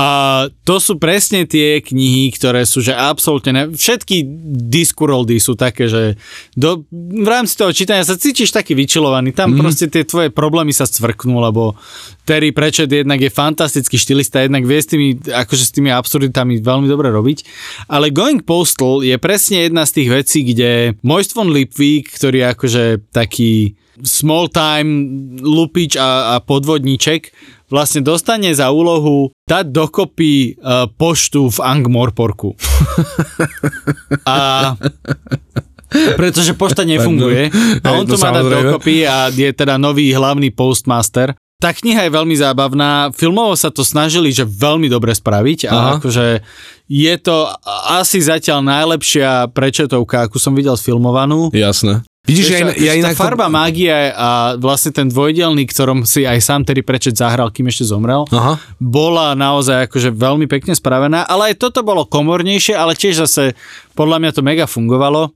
A to sú presne tie knihy, ktoré sú, že absolútne, ne... všetky Discworldy sú také, že do, v rámci toho čítania sa cítiš taký vyčilovaný, tam mm. proste tie tvoje problémy sa scvrknú, lebo Terry Pratchett jednak je fantastický štylista, jednak vie s tými, akože s tými absurditami veľmi dobre robiť, ale Going Postal je presne jedna z tých vecí, kde Moist von Lipwig, ktorý je akože taký small time lupič a, a podvodníček vlastne dostane za úlohu dať dokopy uh, poštu v Angmorporku. a pretože pošta nefunguje a on to má dať dokopy a je teda nový hlavný postmaster. Tá kniha je veľmi zábavná, filmovo sa to snažili, že veľmi dobre spraviť a
Aha.
akože je to asi zatiaľ najlepšia prečetovka, akú som videl sfilmovanú.
Jasné. Vidíš, ja, ja inak...
tá farba mágie a vlastne ten dvojdelník, ktorom si aj sám Terry Pratchett zahral, kým ešte zomrel,
Aha.
bola naozaj akože veľmi pekne spravená, ale aj toto bolo komornejšie, ale tiež zase podľa mňa to mega fungovalo.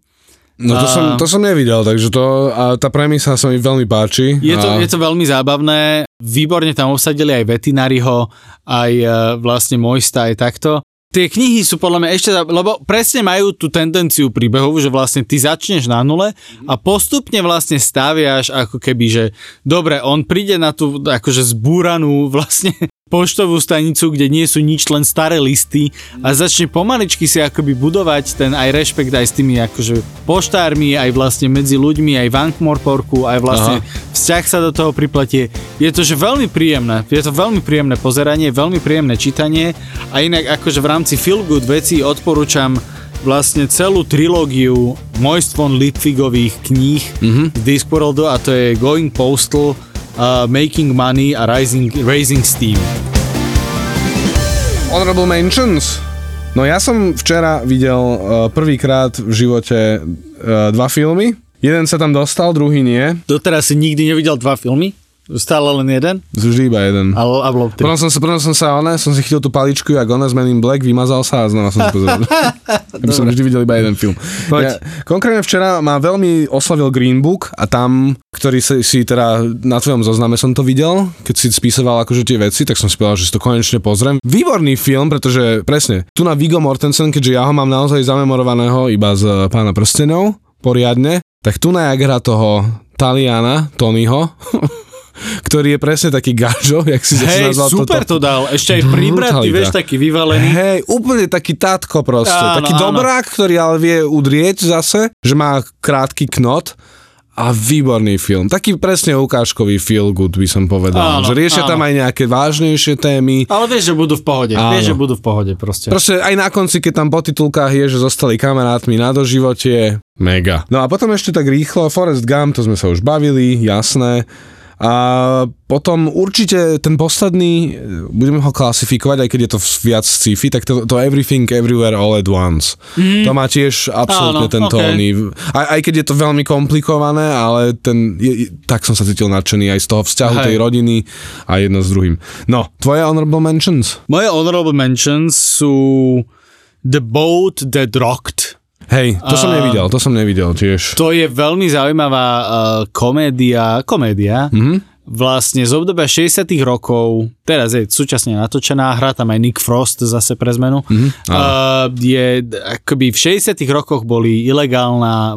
No to,
A-
som, to som nevidel, takže to, a tá premisa sa mi veľmi páči.
Je to,
a...
je to veľmi zábavné, výborne tam obsadili aj Vetinariho, aj e, vlastne Moista, aj takto. Tie knihy sú podľa mňa ešte, lebo presne majú tú tendenciu príbehovú, že vlastne ty začneš na nule a postupne vlastne staviaš ako keby, že dobre, on príde na tú akože zbúranú vlastne poštovú stanicu, kde nie sú nič, len staré listy a začne pomaličky si akoby budovať ten aj rešpekt aj s tými akože poštármi, aj vlastne medzi ľuďmi, aj v Ankh-Morporku, aj vlastne Aha. vzťah sa do toho pripletie. Je to že veľmi príjemné, je to veľmi príjemné pozeranie, veľmi príjemné čítanie a inak akože v rámci Feel Good veci odporúčam vlastne celú trilógiu Moist von Litvigových kníh mm-hmm. z Discworldu a to je Going Postal, uh, Making Money a Rising, Raising Steam.
Honorable Mentions. No ja som včera videl uh, prvýkrát v živote uh, dva filmy. Jeden sa tam dostal, druhý nie.
Doteraz si nikdy nevidel dva filmy? Stále len jeden?
Vždy iba jeden.
A, a tri.
Potom som sa, potom som sa, one, som si chytil tú paličku, jak ona z Men in Black, vymazal sa a znova som sa pozeral. Aby som vždy videl iba jeden film. Ja, konkrétne včera ma veľmi oslavil Green Book a tam, ktorý si, si teda na tvojom zozname som to videl, keď si spisoval akože tie veci, tak som si povedal, že si to konečne pozriem. Výborný film, pretože presne, tu na Vigo Mortensen, keďže ja ho mám naozaj zamemorovaného iba z Pána prstenov, poriadne, tak tu na jak hra toho Taliana, Tonyho, ktorý je presne taký gažo, jak si
hey,
nazval
super
toto.
to dal, ešte aj pribratý, vieš, taký vyvalený.
Hej, úplne taký tátko proste, áno, taký áno. dobrák, ktorý ale vie udrieť zase, že má krátky knot a výborný film. Taký presne ukážkový feel good by som povedal. Áno, že riešia áno. tam aj nejaké vážnejšie témy.
Ale vieš, že budú v pohode. Áno. Vieš, že budú v pohode proste.
Proste aj na konci, keď tam po titulkách je, že zostali kamarátmi na doživote. Mega. No a potom ešte tak rýchlo, Forest Gump, to sme sa už bavili, jasné. A potom určite ten posledný, budeme ho klasifikovať, aj keď je to viac sci-fi, tak to, to Everything Everywhere All at Once. Mm. To má tiež absolútne ten okay. tóny. Aj, aj keď je to veľmi komplikované, ale ten, je, tak som sa cítil nadšený aj z toho vzťahu Hej. tej rodiny a jedno s druhým. No, tvoje honorable mentions?
Moje honorable mentions sú The Boat That Rocked
Hej, to som nevidel, to som nevidel tiež.
To je veľmi zaujímavá uh, komédia, komédia, mm-hmm. vlastne z obdobia 60 rokov, teraz je súčasne natočená, hrá tam aj Nick Frost zase pre zmenu. Mm-hmm. Uh, je, akoby v 60 rokoch boli ilegálna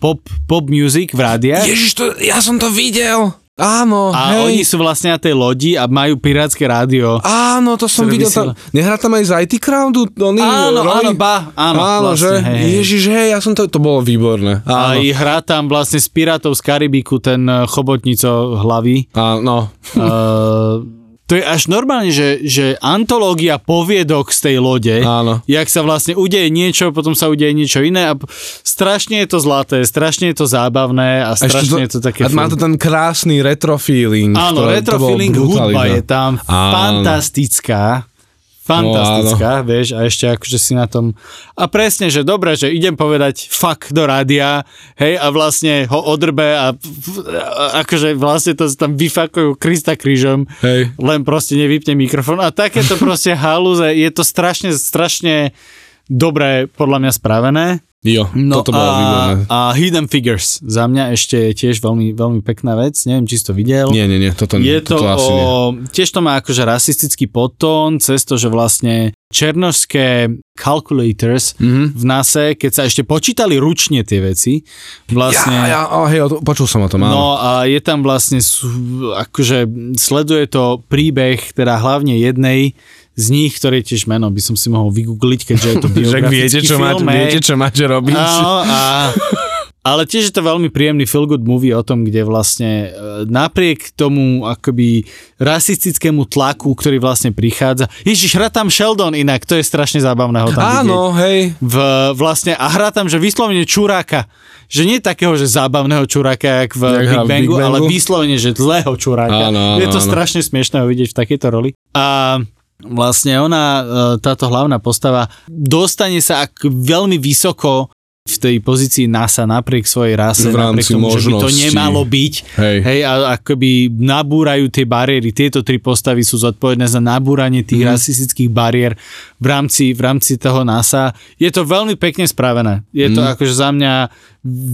pop, pop music v rádiách.
Ježiš, to, ja som to videl. Áno,
A
hej.
oni sú vlastne na tej lodi a majú pirátske rádio.
Áno, to som videl tam. Nehrá tam aj z IT Crowdu? Oni,
áno, Roy? áno, ba, áno.
Áno, vlastne, že? Hej. Ježiš, hej, ja som to, to bolo výborné.
Áno. A hrá tam vlastne z Pirátov z Karibiku ten eh, chobotnico hlavy.
Áno. Uh,
to je až normálne, že, že antológia poviedok z tej lode,
Áno.
jak sa vlastne udeje niečo, potom sa udeje niečo iné a strašne je to zlaté, strašne je to zábavné a strašne to, je to také...
A má to ten krásny retro feeling.
Áno, retro feeling, hudba je tam Áno. fantastická fantastická, no, vieš, a ešte akože si na tom... A presne, že dobre, že idem povedať fuck do rádia, hej, a vlastne ho odrbe a, a akože vlastne to tam vyfakujú Krista krížom, hej. len proste nevypne mikrofón a takéto proste halúze, je to strašne, strašne dobré podľa mňa spravené.
Jo, no toto bolo a, výborné.
A Hidden Figures za mňa ešte je tiež veľmi, veľmi pekná vec. Neviem, či si to videl.
Nie, nie, nie, toto,
je
toto
to
asi
o,
nie.
Tiež to má akože rasistický podtón, cez to, že vlastne černožské calculators mm-hmm. v NASA, keď sa ešte počítali ručne tie veci, vlastne...
Ja, ja, oh, hej, počul som o tom, áno.
No a je tam vlastne, akože sleduje to príbeh, teda hlavne jednej z nich, ktoré tiež meno by som si mohol vygoogliť, keďže je to biografický
viete, čo
film.
Máte, viete, čo máte robiť.
Áno, a, ale tiež je to veľmi príjemný feel good movie o tom, kde vlastne e, napriek tomu akoby rasistickému tlaku, ktorý vlastne prichádza. Ježiš, hrá tam Sheldon inak, to je strašne zábavné ho tam
Áno,
vidieť.
hej.
V, vlastne, a hrá tam, že vyslovene čuráka. Že nie takého, že zábavného čuráka, jak v jak Big, Bangu, Big Bangu, ale vyslovene, že zlého čuráka.
Áno, áno,
je to
áno.
strašne smiešné ho vidieť v takejto roli. A vlastne ona, e, táto hlavná postava, dostane sa ak veľmi vysoko v tej pozícii NASA napriek svojej rase,
v
napriek tomu,
možnosti.
že by to nemalo byť.
Hej.
Hej, a akoby nabúrajú tie bariéry. Tieto tri postavy sú zodpovedné za nabúranie tých mm. rasistických bariér v rámci, v rámci toho NASA. Je to veľmi pekne spravené. Je to mm. akože za mňa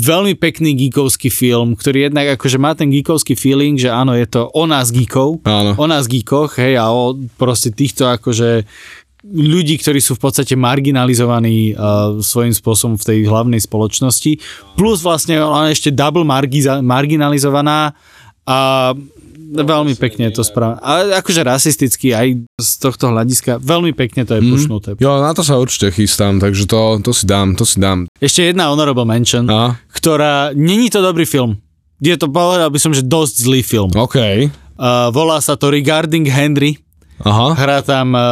veľmi pekný geekovský film, ktorý jednak akože má ten geekovský feeling, že áno, je to o nás geekov,
áno.
o nás geekoch, hej, a o proste týchto akože ľudí, ktorí sú v podstate marginalizovaní uh, svojím spôsobom v tej hlavnej spoločnosti. Plus vlastne ona ešte double margiza, marginalizovaná a veľmi pekne je to správa. Ale akože rasisticky aj z tohto hľadiska, veľmi pekne to je pušnuté.
Jo, na to sa určite chystám, takže to, to si dám, to si dám.
Ešte jedna honorable mention,
A?
ktorá, není to dobrý film. Je to, povedal by som, že dosť zlý film.
OK.
Uh, volá sa to Regarding Henry.
Aha.
Hrá tam uh,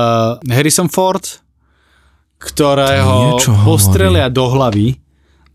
Harrison Ford, ktorého
Niečo hovorí.
postrelia do hlavy,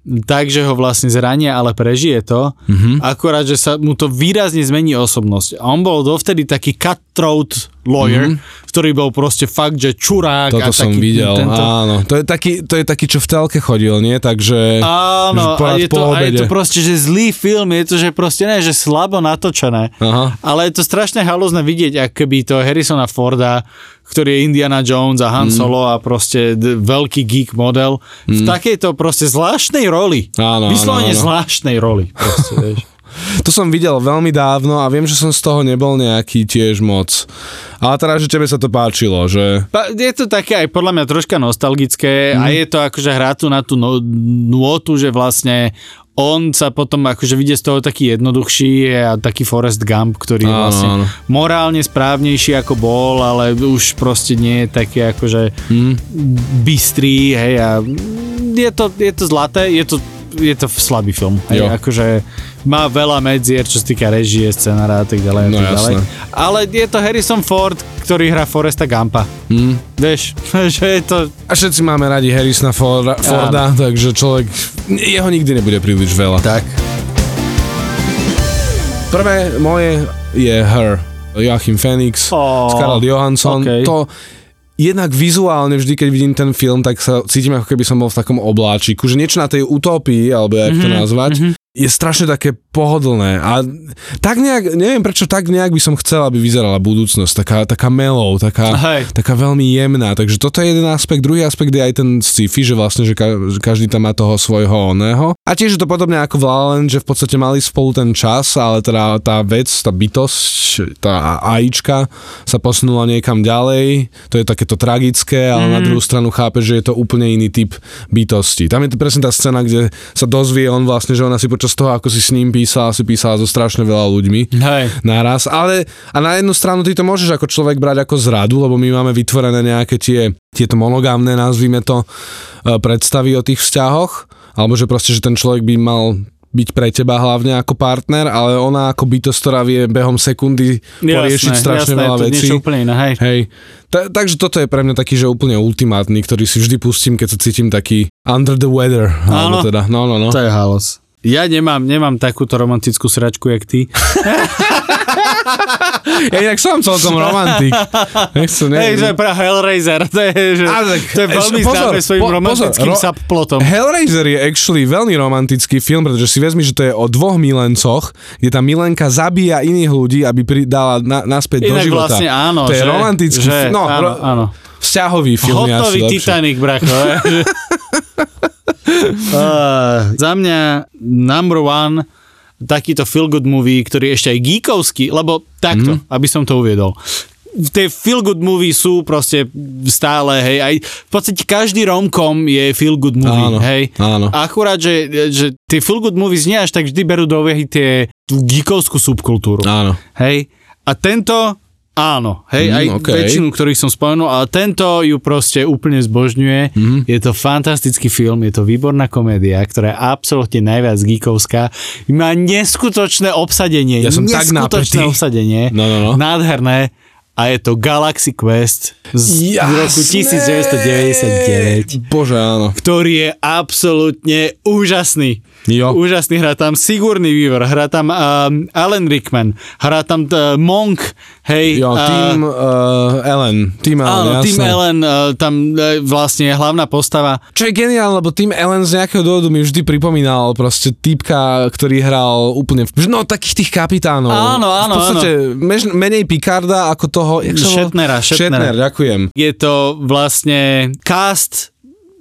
takže ho vlastne zrania, ale prežije to.
Mhm.
Mm-hmm. Akorát, že sa mu to výrazne zmení osobnosť. A on bol dovtedy taký cutthroat lawyer, mm-hmm. ktorý bol proste fakt, že čurák.
Mhm. Toto
a
som
taký,
videl,
Tento...
áno. To je, taký, to je taký, čo v telke chodil, nie? Takže...
Áno, a je, to, a je to proste, že zlý film, je to, že proste ne, že slabo natočené.
Aha.
Ale je to strašne halúzne vidieť, ak keby to Harrisona Forda, ktorý je Indiana Jones a
Mm.
Han Solo a proste d- veľký geek model, v takejto proste zvláštnej roli.
Áno, áno,
Vyslovene
áno.
zvláštnej roli. Proste, vieš.
To som videl veľmi dávno a viem, že som z toho nebol nejaký tiež moc. Ale teda, že tebe sa to páčilo, že...
Je to také aj podľa mňa troška nostalgické
Mhm.
mm. a je to akože hrá tu na tú no, nôtu, že vlastne on sa potom akože vidie z toho taký jednoduchší a taký Forrest Gump, ktorý je vlastne
áno.
morálne správnejší ako bol, ale už proste nie je taký akože
Hm?
bystrý, hej, a je to, je to zlaté, je to je to slabý film. Hej,
Jo.
akože má veľa medzier, čo sa týka režie, scenára a tak ďalej. a
No
tak ďalej. Ale je to Harrison Ford, ktorý hrá Foresta Gumpa.
Hm?
Vieš, že je to...
A všetci máme radi Harrisona Forda, Forda takže človek... Jeho nikdy nebude príliš veľa.
Tak.
Prvé moje je Her. Joachim Phoenix,
Ó,
Scarlett Johansson.
okej.
To jednak vizuálne vždy, keď vidím ten film, tak sa cítim, ako keby som bol v takom obláčiku, že niečo na tej utopii, alebo jak to nazvať, je strašne také pohodlné a tak nejak, neviem prečo tak nejak by som chcel, aby vyzerala budúcnosť, taká, taká mellow, taká,
Hej.
taká veľmi jemná, takže toto je jeden aspekt, druhý aspekt je aj ten sci-fi, že vlastne, že, ka, že každý tam má toho svojho oného a tiež je to podobne ako v La La Land, že v podstate mali spolu ten čas, ale teda tá vec, tá bytosť, tá AIčka sa posunula niekam ďalej, to je takéto tragické, ale mm. na druhú stranu chápe, že je to úplne iný typ bytosti. Tam je to presne tá scéna, kde sa dozvie on vlastne, že ona si počas toho, ako si s ním písala, si písala so strašne veľa ľuďmi
Hej.
naraz, ale a na jednu stranu ty to môžeš ako človek brať ako zradu, lebo my máme vytvorené nejaké tie, tieto monogámne, nazvime to, e, predstavy o tých vzťahoch, alebo že proste, že ten človek by mal byť pre teba hlavne ako partner, ale ona ako bytosť, ktorá vie behom sekundy poriešiť strašne
jasné,
veľa vecí.
úplne iné, hej.
Hej, Ta, takže toto je pre mňa taký, že úplne ultimátny, ktorý si vždy pustím, keď sa cítim taký under the weather. Alebo
Áno.
teda, no, no, no.
To je halos. Ja nemám, nemám takúto romantickú sračku, jak ty.
Ja inak som celkom romantik. Nechcem, ne,
Hej, že pre Hellraiser, to je, že,
A tak,
to je veľmi
pozor,
známe svojim
po- pozor,
romantickým
ro-
subplotom.
Hellraiser je actually veľmi romantický film, pretože si vezmi, že to je o dvoch milencoch, kde tá milenka zabíja iných ľudí, aby pridala na, naspäť do
Inak
života.
vlastne áno,
to je
že,
romantický
že,
film. No,
áno, áno.
vzťahový film je
Hotový. Titanic, bracho. uh, za mňa number one takýto feel good movie, ktorý je ešte aj geekovský, lebo takto,
Mhm.
aby som to uviedol. Tie feel good movie sú proste stále, hej, aj v podstate každý romkom je feel good movie,
Áno,
hej.
áno.
Akurát, že, že tie feel good movies nie až tak vždy berú do úvahy tie, tú geekovskú subkultúru.
Áno.
Hej. A tento, áno,
Mm,
hej, aj
okej.
väčšinu, ktorých som spomenul, ale tento ju proste úplne zbožňuje.
Mhm.
Je to fantastický film, je to výborná komédia, ktorá je absolútne najviac geekovská. Má neskutočné obsadenie.
Ja som tak
neskutočné
napätý.
obsadenie.
No, no, no.
Nádherné. A je to Galaxy Quest z
Jasné.
roku 1999
Bože, áno.
ktorý je absolútne úžasný.
Jo.
Úžasný, hrá tam Sigurný Weaver, hrá tam um, Alan Rickman, hrá tam uh, Monk, hej.
Jo,
a-
Team uh, Ellen. Team Ellen,
Áno,
jasné.
Tim Ellen, uh, tam uh, vlastne je hlavná postava.
Čo je geniálne, lebo Tim Ellen z nejakého dôvodu mi vždy pripomínal proste týpka, ktorý hral úplne, v- no takých tých kapitánov.
Áno, áno,
V podstate mež, menej Picarda ako toho?
Shatnera, Shatnera.
Shatner, ďakujem.
Je to vlastne cast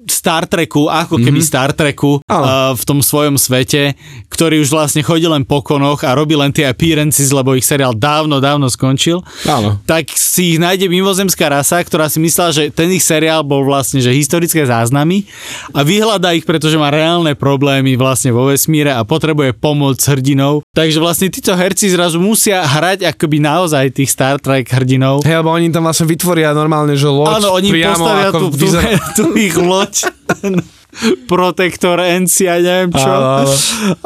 Star Treku, ako keby
Mhm.
Star Treku uh, v tom svojom svete, ktorý už vlastne chodí len po konoch a robí len tie appearances, lebo ich seriál dávno, dávno skončil.
Áno.
tak si ich nájde mimozemská rasa, ktorá si myslela, že ten ich seriál bol vlastne že historické záznamy a vyhľadá ich, pretože má reálne problémy vlastne vo vesmíre a potrebuje pomoc hrdinov. Takže vlastne títo herci zrazu musia hrať akoby naozaj tých Star Trek hrdinov.
Hej, lebo oni tam vlastne vytvoria normálne, že loď
Áno, oni
priamo
postavia
ako
tú, tú,
vyzerá...
tú ich loď, ten protektor NC a neviem čo.
Áno, áno.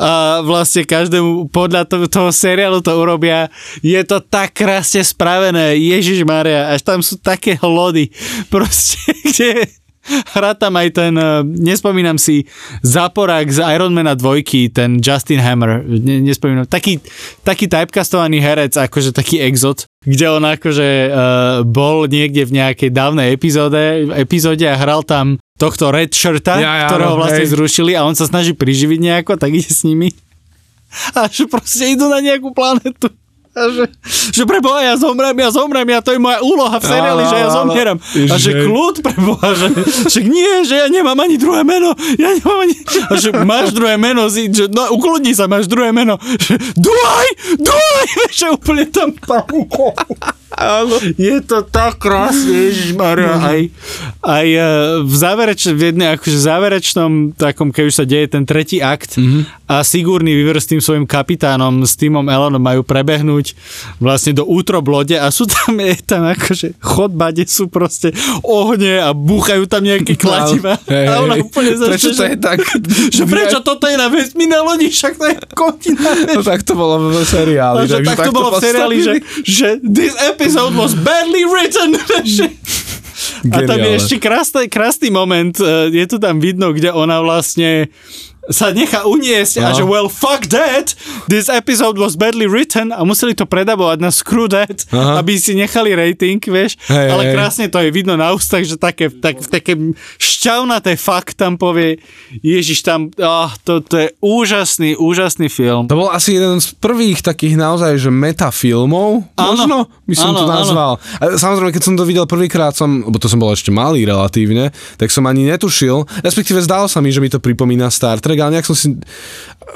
A vlastne každému podľa toho, toho seriálu to urobia. Je to tak krásne spravené. Ježiš Maria, až tam sú také hlody. Proste, kde Hrá tam aj ten, eh, nespomínam si, záporák z Ironmana dvojky, ten Justin Hammer, ne, nespomínam, taký, taký typecastovaný herec, akože taký exot, kde on akože uh, bol niekde v nejakej dávnej epizóde, epizóde a hral tam tohto Red Shirta,
Ja, ja,
ktorého vlastne
hej.
zrušili a on sa snaží priživiť nejako, tak ide s nimi. A že proste idú na nejakú planetu. A že, že preboha, ja zomrem, ja zomrem, ja to je moja úloha v seriáli, že ja zomieram. A že kľud preboha, že, že nie, že ja nemám ani druhé meno, ja nemám ani... A že máš druhé meno, že no ukludni sa, máš druhé meno. Že Duaj, Duaj, že úplne tam panika. Je to tak krásne, Ježišmarja. Aj, aj eh, v, závereč, v jednej akože záverečnom takom, keď už sa deje ten tretí akt a Sigurný Weaver s tým svojim kapitánom, s týmom Elonom majú prebehnúť vlastne do útrob lode a sú tam, je tam akože chodba, kde sú proste ohne a búchajú tam nejaké kladiva.
Hej,
a ona úplne začne,
Prečo to je tak?
že prečo toto je na vesmírnej lodi, však to je kotina.
No tak to bolo v seriáli.
A že
takže
tak to bolo v seriáli, že, že this episode was badly written. A tam je ešte krásny, krásny moment, eh, je to tam vidno, kde ona vlastne sa nechá uniesť a
No.
že well fuck that, this episode was badly written a museli to predabovať na screw that,
Aha.
aby si nechali rating, vieš,
Hej,
ale
hej.
krásne to je vidno na ústach, že také, tak, také šťavnaté fakt tam povie, Ježiš tam, oh, to, to je úžasný, úžasný film.
To bol asi jeden z prvých takých naozaj, že metafilmov,
Áno.
možno by som
Áno,
to
áno.
nazval. A samozrejme, keď som to videl prvýkrát, som, lebo to som bol ešte malý relatívne, tak som ani netušil, respektíve zdalo sa mi, že mi to pripomína Star Trek, ale nejak som si,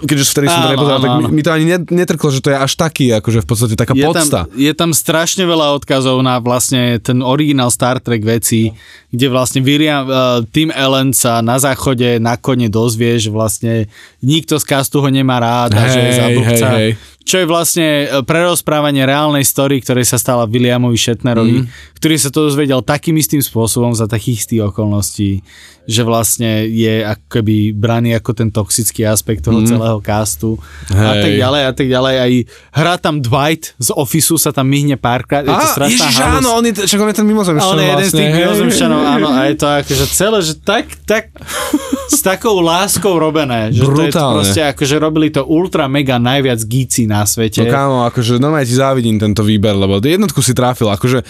keďže vtedy som to
Áno,
nepozeral,
áno,
tak mi,
áno.
mi to ani net- netrklo, že to je až taký, akože v podstate taká
je
podsta.
Tam, je tam strašne veľa odkazov na vlastne ten originál Star Trek veci, kde vlastne William, uh, Tim Allen sa na záchode na kone dozvie, že vlastne nikto z castu ho nemá rád a že je
Hej,
za blbca.
hej, hej.
Čo je vlastne e, prerozprávanie reálnej story, ktorej sa stala Williamovi Shatnerovi,
Mhm.
ktorý sa to dozvedel takým istým spôsobom za takých istých okolností, že vlastne je ako keby braný ako ten toxický aspekt toho celého castu a.
Hej.
tak ďalej a tak ďalej. Aj hrá tam Dwight z Officeu sa tam myhne párkrát. Je to strašná
Ježiš, áno, on je, však on je ten mimozemšťan
A on je jeden z
vlastne,
tých
hej,
mimozemšťanov, áno, a je to akože celé, že tak, tak s takou láskou robené, že to je to
Brutálne.
proste akože robili to ultra mega najviac gíci na svete.
No kámo, akože normálne ti závidím tento výber, lebo jednotku si trafil, akože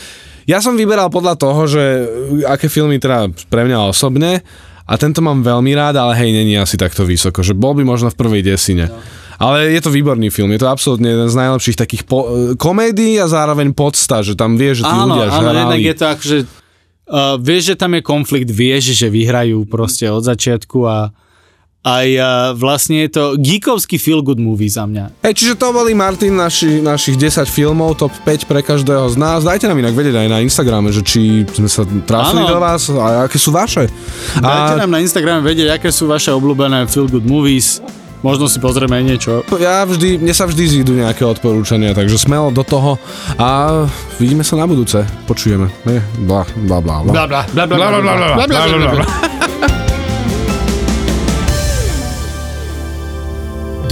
ja som vyberal podľa toho, že aké filmy teda pre mňa osobne a tento mám veľmi rád, ale hej, není asi takto vysoko, že bol by možno v prvej desine.
No.
Ale je to výborný film, je to absolútne jeden z najlepších takých po- komédií a zároveň podsta, že tam vie, že tí
áno,
ľudia
áno,
žrali.
jednak je to akože uh, vieš, že tam je konflikt, vieš, že vyhrajú proste od začiatku a aj uh, vlastne je to geekovský feel good movie za mňa.
Hej, čiže to boli, Martin, naši, našich 10 filmov, top 5 pre každého z nás. Dajte nám inak vedieť aj na Instagrame, že či sme sa trafili do vás a aké sú vaše.
Dajte nám na Instagrame vedieť, aké sú vaše obľúbené feel good movies. Možno si pozrieme aj niečo.
Ja vždy, mne sa vždy zídu nejaké odporúčania, takže smelo do toho a vidíme sa na budúce. Počujeme. Ne? Bla, bla, bla, bla.
Bla, bla, bla, bla, bla, bla, bla, bla, bla, bla, bla.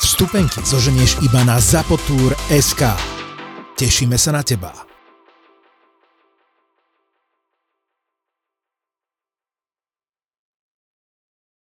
Vstupenky zoženieš iba na zapotur.sk. Tešíme sa na teba.